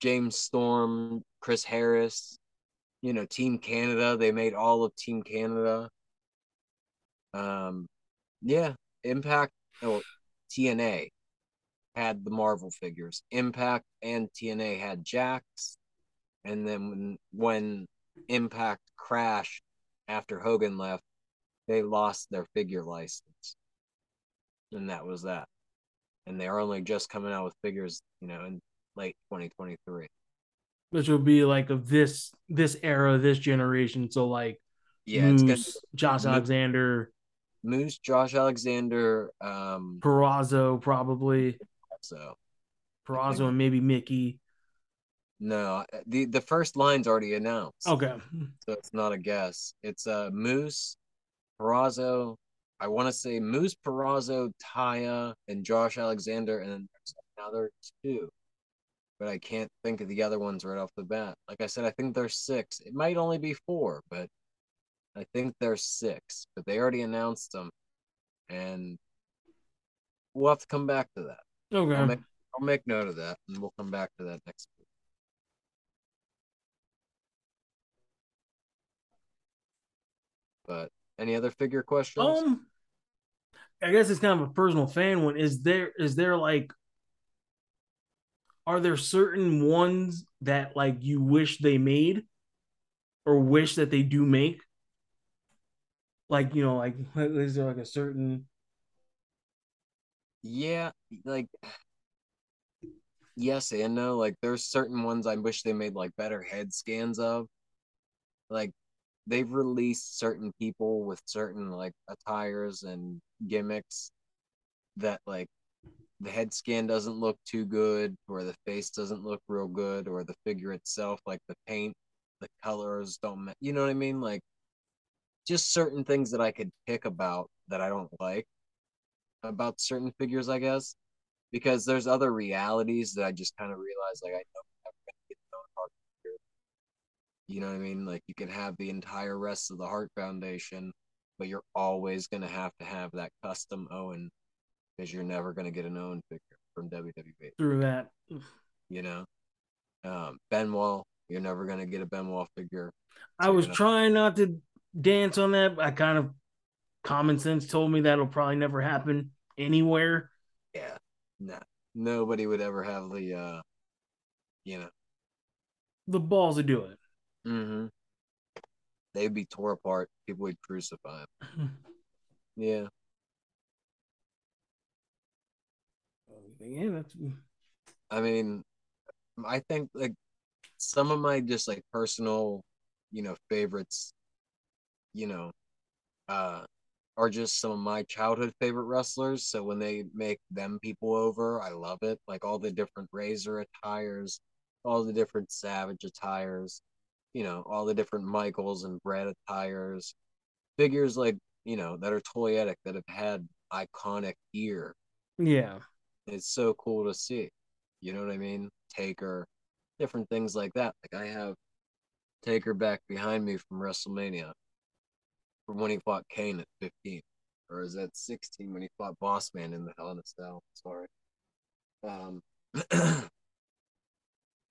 James Storm, Chris Harris. You know, Team Canada. They made all of Team Canada. Um, yeah, Impact. Oh, TNA had the Marvel figures. Impact and TNA had Jakks. And then when, when Impact crashed after Hogan left, they lost their figure license. And that was that. And they are only just coming out with figures, you know, in late 2023. Which will be like of this this era, this generation. So like Yeah, it's gonna Josh Moose- Alexander, Moose, Josh Alexander, um, Purrazzo probably. so Purrazzo and maybe Mickie. no, the the first line's already announced. Okay. so it's not a guess. It's uh Moose, Purrazzo. I want to say Moose, Purrazzo, Taya, and Josh Alexander, and then there's another two, but I can't think of the other ones right off the bat. Like I said, I think there's six. It might only be four, but I think there's six. But they already announced them, and we'll have to come back to that. I'll Okay. make, I'll make note of that, and we'll come back to that next week. But any other figure questions? Um, I guess it's kind of a personal fan one. Is there is there like are there certain ones that like you wish they made or wish that they do make? Like, you know, like is there like a certain Yeah, like yes and no. Like there's certain ones I wish they made like better head scans of. Like they've released certain people with certain like attires and gimmicks that like the head scan doesn't look too good or the face doesn't look real good or the figure itself like the paint the colors don't you know what i mean? Like just certain things that i could pick about that i don't like about certain figures i guess because there's other realities that i just kind of realize like i don't know you know what i mean like you can have the entire rest of the heart foundation but you're always gonna have to have that custom owen because you're never gonna get an owen figure from wwe through that? you know. Um, Benoit, you're never gonna get a Benoit figure. I was trying not to dance on that. I kind of common sense told me that'll probably never happen anywhere. Yeah, nah, nobody would ever have the, uh, you know, The balls to do it. Mm-hmm. they'd be tore apart. People would crucify them. Yeah, Yeah, that's I mean, I think like some of my just like personal, you know, favorites, you know, uh, are just some of my childhood favorite wrestlers. So when they make them people over, I love it. Like all the different Razor attires, all the different Savage attires, you know, all the different Michaels and Bret attires, figures like you know that are toyetic that have had iconic gear yeah. it's so cool to see. You know what I mean? Taker, different things like that. Like I have Taker back behind me from WrestleMania from when he fought Kane at 15. Or is that 16 when he fought Boss Man in the Hell in a Cell? Sorry. Um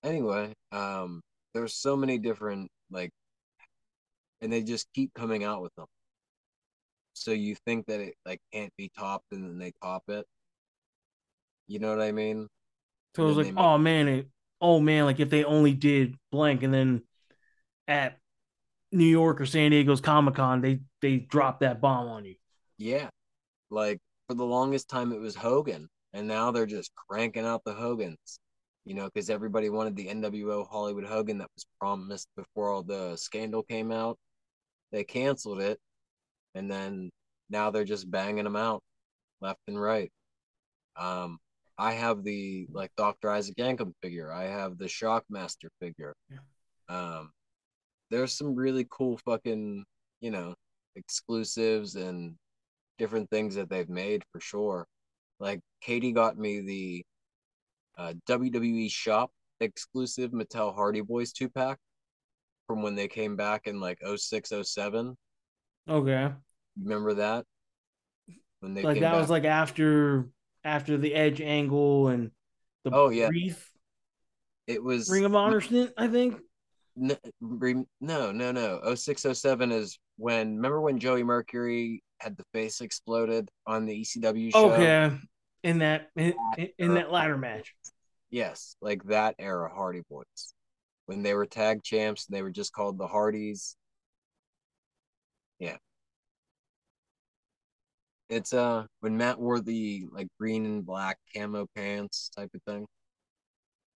anyway, um there's so many different like and they just keep coming out with them. So you think that it like can't be topped and then they top it. You know what I mean? So it was like, oh man, it, oh man, like if they only did blank, and then at New York or San Diego's Comic Con, they they dropped that bomb on you. Yeah. Like for the longest time it was Hogan, and now they're just cranking out the Hogans. You know, because everybody wanted the NWO Hollywood Hogan that was promised before all the scandal came out. They canceled it, and then now they're just banging them out left and right. Um, I have the like Dr. Isaac Yankem figure. I have the Shockmaster figure. Yeah. Um, there's some really cool fucking, you know, exclusives and different things that they've made for sure. Like Katie got me the uh, WWE Shop exclusive Mattel Hardy Boys two pack from when they came back in like 06, 07. Okay. Remember that? When they Like that back? was like after after the edge angle and the Oh, yeah. brief it was Ring of Honor stint, I think. N- no, no, no. 06, 07 is when. Remember when Joey Mercury had the face exploded on the ECW show? Okay. In that in, in that ladder match. Yes, like that era Hardy Boys, when they were tag champs and they were just called the Hardys. Yeah. It's uh when Matt wore the like green and black camo pants type of thing.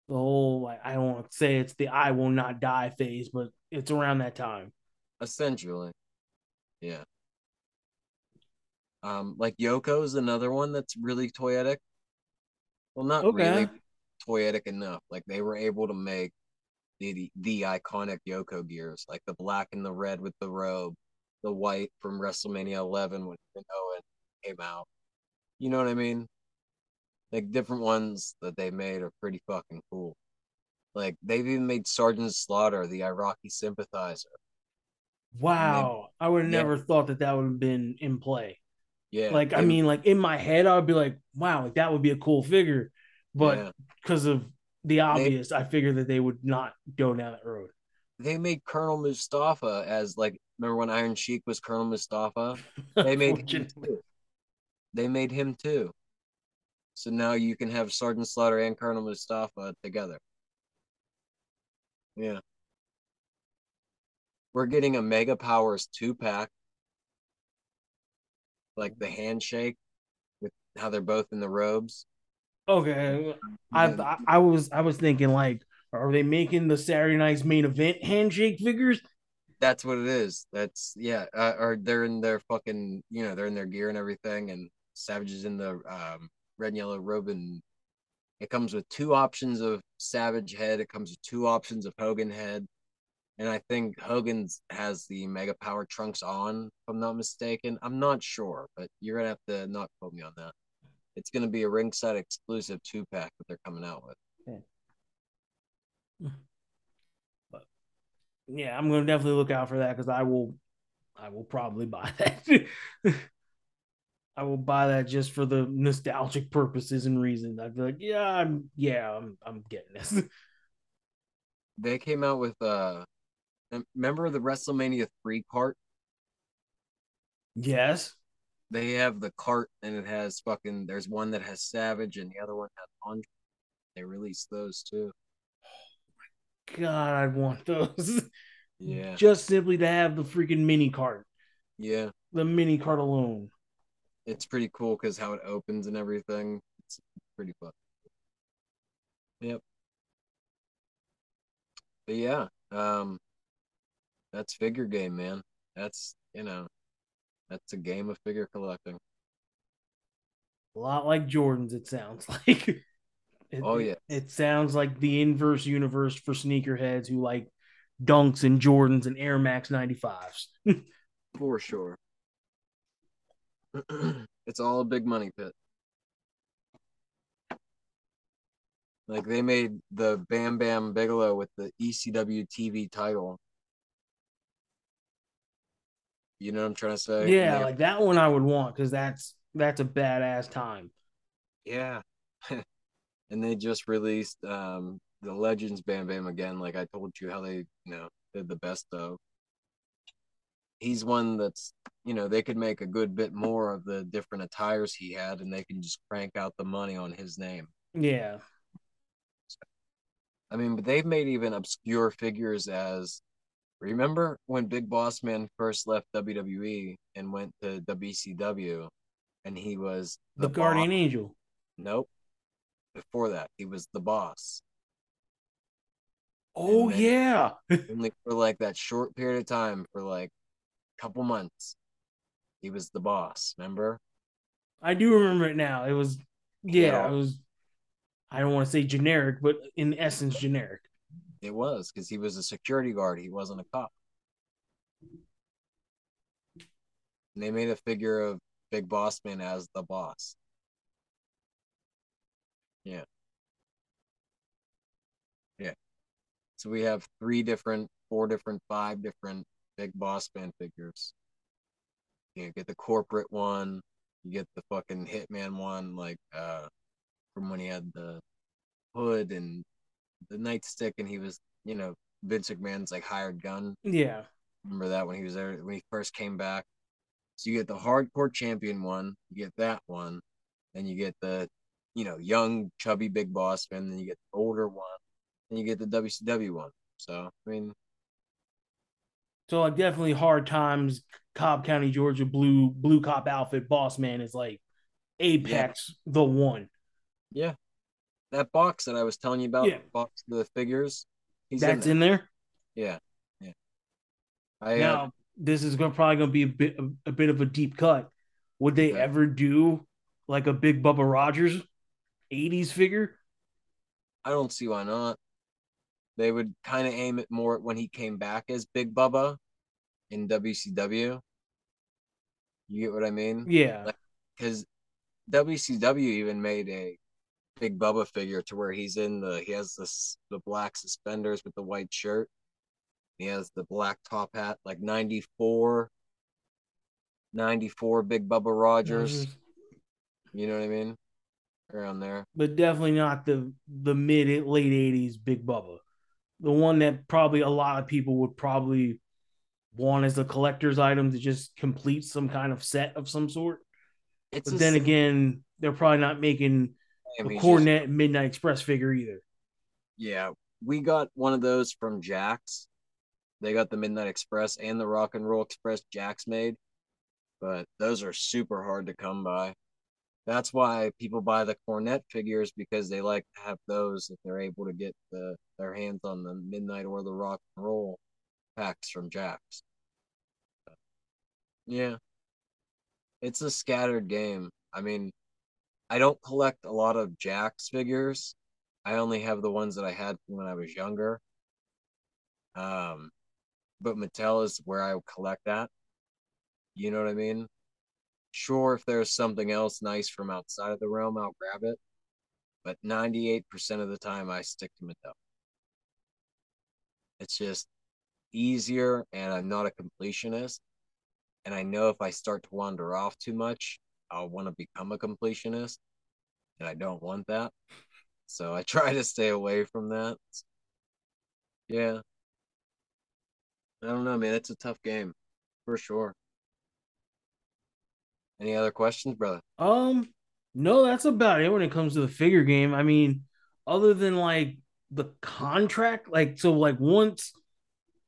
The whole like I don't say it's the I will not die phase, but it's around that time. Essentially. Yeah. Um, like Yoko's another one that's really toyetic. Well, not Okay. really toyetic enough. Like they were able to make the, the the iconic Yoko gears, like the black and the red with the robe, the white from WrestleMania 11 when Owen came out. You know what I mean? Like different ones that they made are pretty fucking cool. Like they've even made Sergeant Slaughter, the Iraqi sympathizer. Wow. I would have Yeah. never thought that that would have been in play. Yeah. Like I mean, like in my head, I'd be like, wow, like that would be a cool figure. But yeah. because of the obvious, I figured that they would not go down that road. they made Colonel Mustafa as like remember when Iron Sheik was Colonel Mustafa? They made him too. They made him too. So now you can have Sergeant Slaughter and Colonel Mustafa together. Yeah. We're getting a Mega Powers two pack. Like the handshake with how they're both in the robes. Okay. I, I I was I was thinking like, are they making the Saturday night's main event handshake figures? that's what it is. That's yeah. Uh, or they're in their fucking, you know, they're in their gear and everything, and Savage is in the um, red and yellow robe, and it comes with two options of Savage head. It comes with two options of Hogan head, and I think Hogan's has the Mega Power trunks on, if I'm not mistaken. I'm not sure, but you're gonna have to not quote me on that. It's gonna be a ringside exclusive two pack that they're coming out with. Yeah, yeah, I'm gonna definitely look out for that because I will I will probably buy that. I will buy that just for the nostalgic purposes and reasons. I'd be like, yeah, I'm yeah, I'm I'm getting this. They came out with uh, remember the WrestleMania three cart? yes. they have the cart and it has fucking there's one that has savage and the other one has Andre. They released those too. Oh my God, I'd want those. Yeah. Just simply to have the freaking mini cart. Yeah. The mini cart alone. It's pretty cool because how it opens and everything. It's pretty fun. Yep. But yeah, um that's figure game, man. That's you know, that's a game of figure collecting. A lot like Jordan's, it sounds like. It, Oh, yeah. It sounds like the inverse universe for sneakerheads who like dunks and Jordans and Air Max 95s. For sure. it's all a big money pit. Like they made the Bam Bam Bigelow with the ECW TV title. You know what I'm trying to say? yeah, They- like that one I would want because that's that's a badass time. yeah. and they just released um the Legends Bam Bam again, like I told you how they, you know, did the best of. He's one that's you know, they could make a good bit more of the different attires he had and they can just crank out the money on his name. Yeah. I mean, but they've made even obscure figures as remember when Big Boss Man first left WWE and went to WCW and he was The, the, Guardian boss? Angel. Nope. Before that, he was the boss. Oh yeah. only for like that short period of time for like a couple months. He was the boss, remember? I do remember it now. It was yeah, Yeah. it was I don't want to say generic, but in essence generic. It was because he was a security guard. He wasn't a cop. And they made a figure of Big Boss Man as the boss. Yeah. Yeah. So we have three different, four different, five different Big Boss Man figures. You get the corporate one, you get the fucking Hitman one, like uh from when he had the hood and the nightstick and he was, you know, Vince McMahon's like hired gun. Yeah. Remember that when he was there when he first came back. So you get the hardcore champion one, you get that one, then you get the, you know, young chubby big boss man, then you get the older one, and you get the WCW one. So I mean, So like definitely hard times, Cobb County, Georgia, blue blue cop outfit, boss man is like Apex the one. yeah, that box that I was telling you about, Yeah. box of the figures, he's That's in in there. there. Yeah, yeah. I uh, Now this is gonna probably gonna be a bit a, bit of a deep cut. Would they Okay. ever do like a big Bubba Rogers 80s figure? I don't see why not. They would kind of aim it more at when he came back as Big Bubba in WCW. You get what I mean? Yeah. Like- Because WCW even made a Big Bubba figure to where he's in the he has this the black suspenders with the white shirt. He has the black top hat, like 94, 94 Big Bubba Rogers. Mm-hmm. You know what I mean? Around there. but definitely not the the mid late 80s Big Bubba. The one that probably a lot of people would probably want as a collector's item to just complete some kind of set of some sort. It's But then same again, they're probably not making game, a he's just- Cornette Midnight Express figure either. Yeah, we got one of those from Jakks. They got the Midnight Express and the Rock and Roll Express Jakks made, but those are super hard to come by. That's why people buy the Cornette figures because they like to have those if they're able to get the their hands on the Midnight or the Rock and Roll packs from Jakks. Yeah. It's a scattered game. I mean, I don't collect a lot of Jakks figures. I only have the ones that I had when I was younger. Um, but Mattel is where I collect that. You know what I mean? Sure, if there's something else nice from outside of the realm, I'll grab it. But 98% of the time, I stick to Mattel. It's just easier, and I'm not a completionist. And I know if I start to wander off too much, I'll want to become a completionist. And I don't want that. So I try to stay away from that. Yeah. I don't know, man. It's a tough game for sure. Any other questions, brother? Um, no, that's about it when it comes to the figure game. I mean, other than like the contract, like so, like once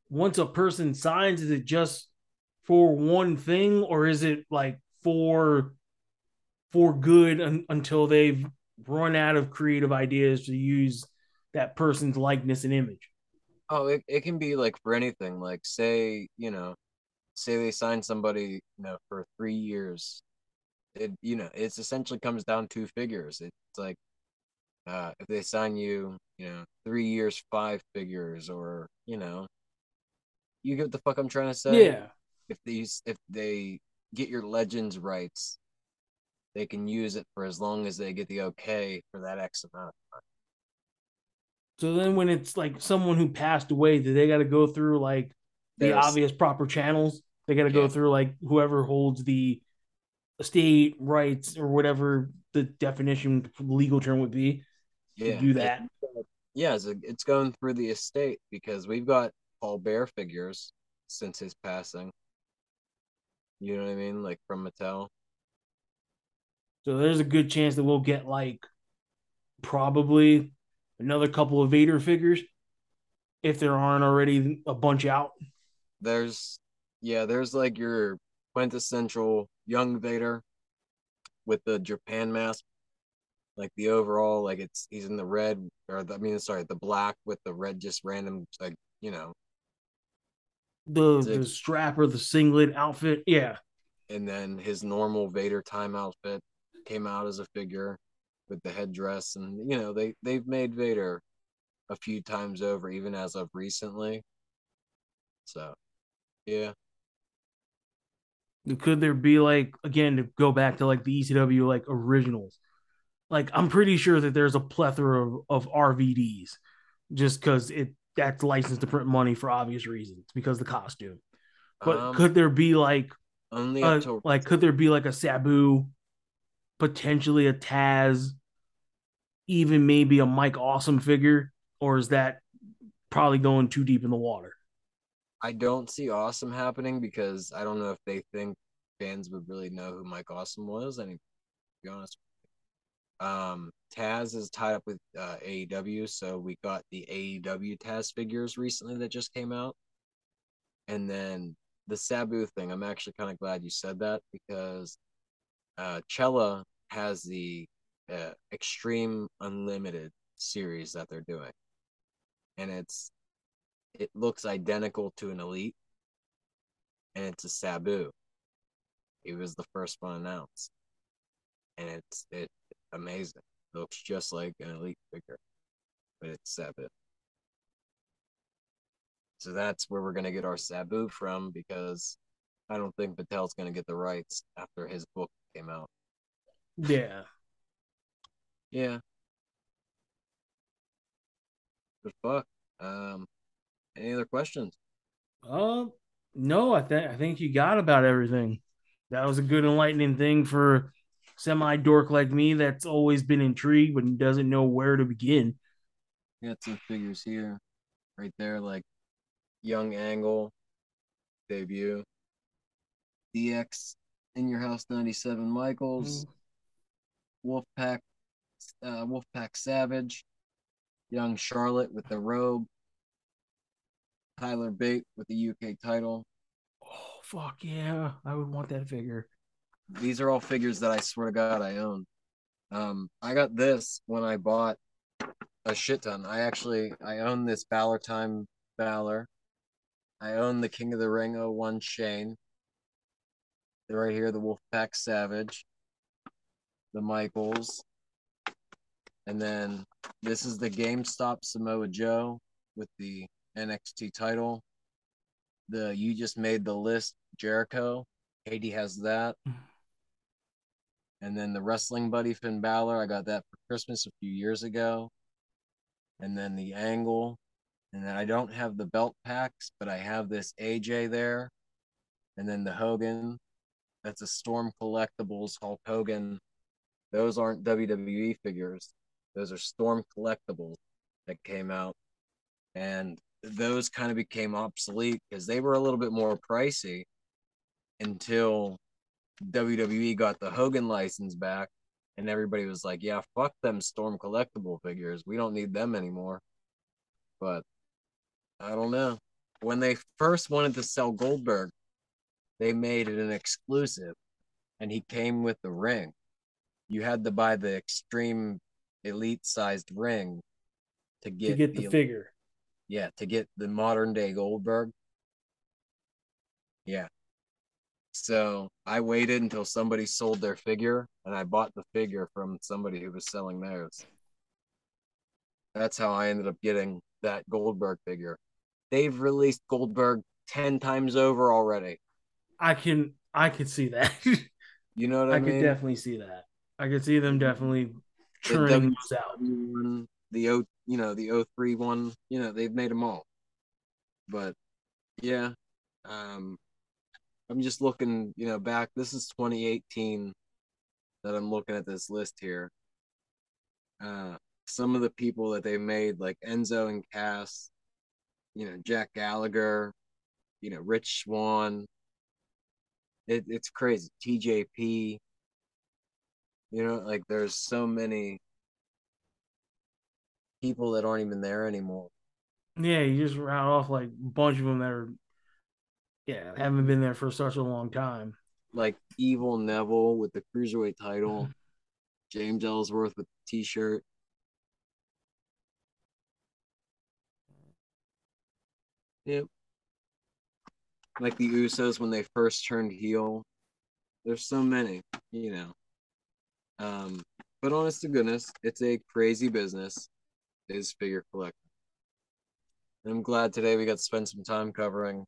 once a person signs, is it just for one thing, or is it like for for good un- until they've run out of creative ideas to use that person's likeness and image? Oh, it, it can be like for anything. Like say, you know, say they sign somebody, you know, for three years. It you know, it's essentially comes down to figures. It's like uh if they sign you, you know, three years, five figures, or you know, you get what the fuck I'm trying to say. Yeah, If these if they get your legends rights, they can use it for as long as they get the okay for that X amount. Of time. So then, when it's like someone who passed away, do they got to go through like the There's- obvious proper channels? They got to go through like whoever holds the estate rights or whatever the definition legal term would be to Yeah, do it- that. yeah, it's, it's going through the estate because we've got Paul Bearer figures since his passing. You know what I mean? Like from Mattel. So there's a good chance that we'll get like probably another couple of Vader figures if there aren't already a bunch out. There's, yeah, there's like your quintessential young Vader with the Japan mask, like the overall, like it's he's in the red or the, I mean, sorry, the black with the red, just random, like you know, The Zig- the strap or the singlet outfit. Yeah. and then his normal Vader time outfit came out as a figure with the headdress, and you know they they've made Vader a few times over, even as of recently. So, yeah, Could there be like again to go back to like the ECW like originals? Like I'm pretty sure that there's a plethora of, of RVDs just because it that's licensed to print money for obvious reasons because the costume. But Um, could there be like only to like could there be like a Sabu, potentially a Taz, even maybe a Mike Awesome figure, or is that probably going too deep in the water? I don't see Awesome happening because I don't know if they think fans would really know who Mike Awesome was. I mean, to be honest. Um, Taz is tied up with uh, AEW, so we got the AEW Taz figures recently that just came out, and then the Sabu thing. I'm actually kind of glad you said that because uh, Cella has the uh, Extreme Unlimited series that they're doing, and it's it looks identical to an elite. And it's a sabu. It was the first one announced. And it's it amazing. Looks just like an elite figure but it's sabu. So that's where we're to get our sabu from because i don't think Mattel's to get the rights after his book came out Yeah. yeah but fuck um any other questions Um, no, I think I think you got about everything. That was a good enlightening thing for semi dork like me that's always been intrigued but doesn't know where to begin. Got some figures here, right there, like Young Angle debut, DX in your house '97 Michaels, Wolfpack, uh, Wolfpack Savage, Young Charlotte with the robe, Tyler Bate with the UK title. Oh fuck yeah, I would want that figure. These are all figures that I swear to God I own. Um, I got this when I bought a shit ton. I actually I own this Balor time Balor. I own the King of the Ring 01 Shane. They're right here, the Wolfpack Savage, the Michaels, and then this is the GameStop Samoa Joe with the NXT title. The you just made the list Jericho. Katie has that. And then the wrestling buddy Finn Balor, I got that for Christmas a few years ago. And then the angle. And then I don't have the belt packs, but I have this AJ there. And then the Hogan. That's a Storm Collectibles Hulk Hogan. Those aren't WWE figures. Those are Storm Collectibles that came out. And those kind of became obsolete because they were a little bit more pricey until WWE got the Hogan license back, and everybody was like, "Yeah, fuck them Storm collectible figures. We don't need them anymore." But I don't know. When they first wanted to sell Goldberg, they made it an exclusive, and he came with the ring. You had to buy the extreme elite sized ring to get, to get the figure. yeah, to get the modern day Goldberg. Yeah. So I waited until somebody sold their figure and I bought the figure from somebody who was selling theirs. That's how I ended up getting that Goldberg figure. They've released Goldberg 10 times over already. I can I could see that. You know what I, mean? I mean? could definitely see that. I could see them definitely The churning those out. one, the O, you know, the 03 one, you know, they've made them all. But yeah, um, I'm just looking, you know, back. This is 2018 that I'm looking at this list here. Uh, some of the people that they made, like Enzo and Cass, you know, Jack Gallagher, you know, Rich Swann. It, it's crazy. TJP. You know, like there's so many people that aren't even there anymore. Yeah, you just round off like a bunch of them that are yeah, haven't been there for such a long time. Like Evil Neville with the cruiserweight title. James Ellsworth with the t-shirt. Yep. Like the Usos when they first turned heel. There's so many, you know. Um, but honest to goodness, it's a crazy business, is figure collecting. And I'm glad today we got to spend some time covering,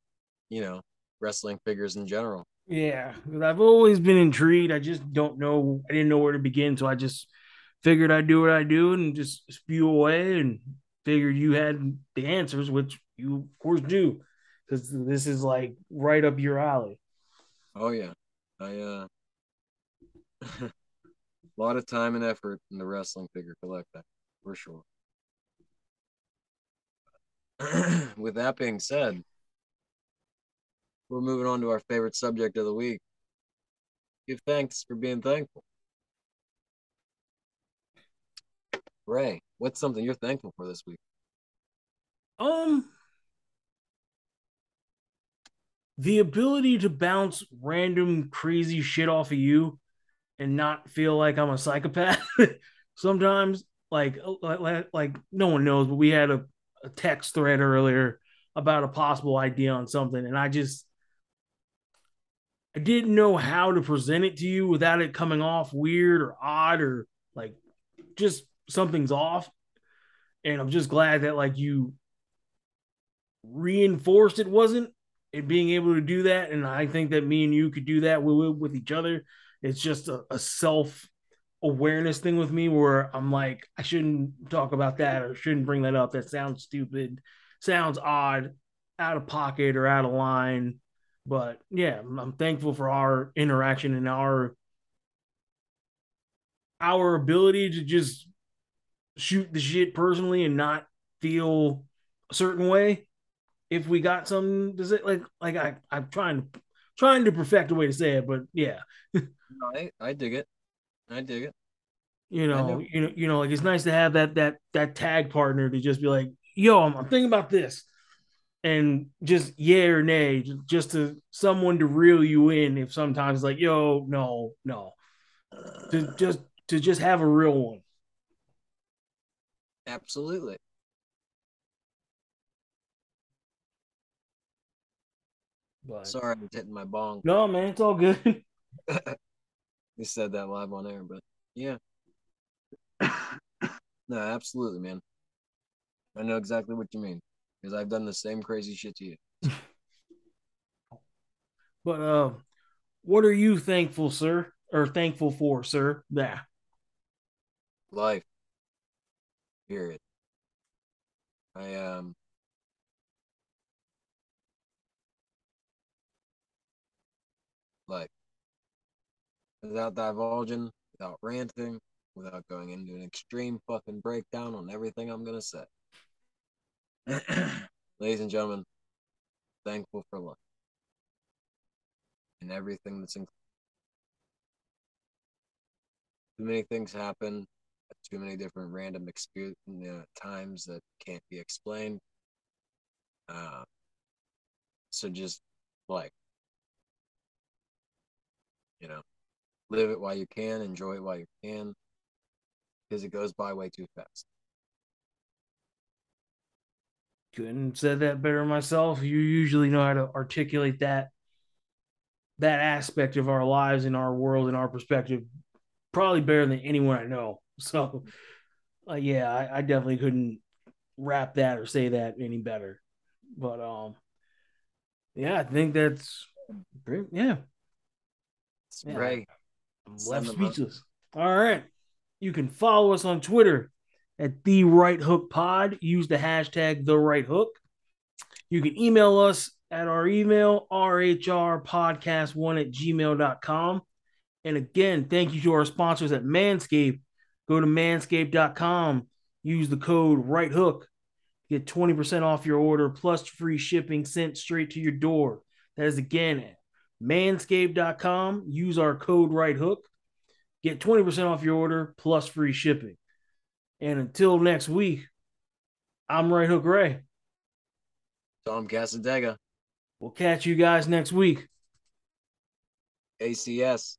you know, wrestling figures in general. Yeah, I've always been intrigued. I just don't know. I didn't know where to begin, so I just figured I'd do what I do and just spew away, and figured you had the answers, which you of course do, because this is like right up your alley. Oh yeah, I uh, lot of time and effort in the wrestling figure collecting for sure. With that being said, we're moving on to our favorite subject of the week. Give thanks for being thankful. Ray, what's something you're thankful for this week? Um, the ability to bounce random crazy shit off of you and not feel like I'm a psychopath. Sometimes, oh, like, like, like no one knows, but we had a, a text thread earlier about a possible idea on something, and I just I didn't know how to present it to you without it coming off weird or odd or like just something's off. And I'm just glad that like you reinforced it wasn't and being able to do that. And I think that me and you could do that with, with each other. It's just a, a self awareness thing with me where I'm like, I shouldn't talk about that or shouldn't bring that up. That sounds stupid, sounds odd, out of pocket or out of line. But yeah, I'm, thankful for our interaction and our our ability to just shoot the shit personally and not feel a certain way if we got something to say like like I I'm trying to trying to perfect a way to say it, but yeah. I I dig it. I dig it. You know, know. you know, you know, like it's nice to have that that that tag partner to just be like, yo, I'm, I'm thinking about this. And just yeah or nay, just, just to someone to reel you in if sometimes like, yo, no, no. To just to just have a real one. Absolutely. But Sorry, I'm hitting my bong. no, man, it's all good. We said that live on air, but yeah. no, absolutely, man. I know exactly what you mean because I've done the same crazy shit to you. But uh, what are you thankful, sir, or thankful for, sir? Yeah. Life. Period. I um. Life. Without divulging, without ranting, without going into an extreme fucking breakdown on everything I'm gonna say. Ladies and gentlemen, thankful for life and everything that's included. Too many things happen at too many different random experience uh, times that can't be explained. Uh, so just like, you know, live it while you can, enjoy it while you can, because it goes by way too fast. couldn't said that better myself. You usually know how to articulate that that aspect of our lives in our world and our perspective probably better than anyone I know. So uh, yeah, I, I definitely couldn't wrap that or say that any better. But um yeah, I think that's great. Yeah. It's Yeah. Ray. I'm left speechless. All right. You can follow us on Twitter at the right hook pod. Use the hashtag the right hook. You can email us at our email, rhrpodcast1 at gmail.com. And again, thank you to our sponsors at Manscaped. Go to manscaped.com, use the code right hook, get 20% off your order plus free shipping sent straight to your door. That is again at manscaped.com. Use our code right hook, get 20% off your order plus free shipping. And until next week, I'm Right Hook Ray. Tom Casadega, We'll catch you guys next week. ACS.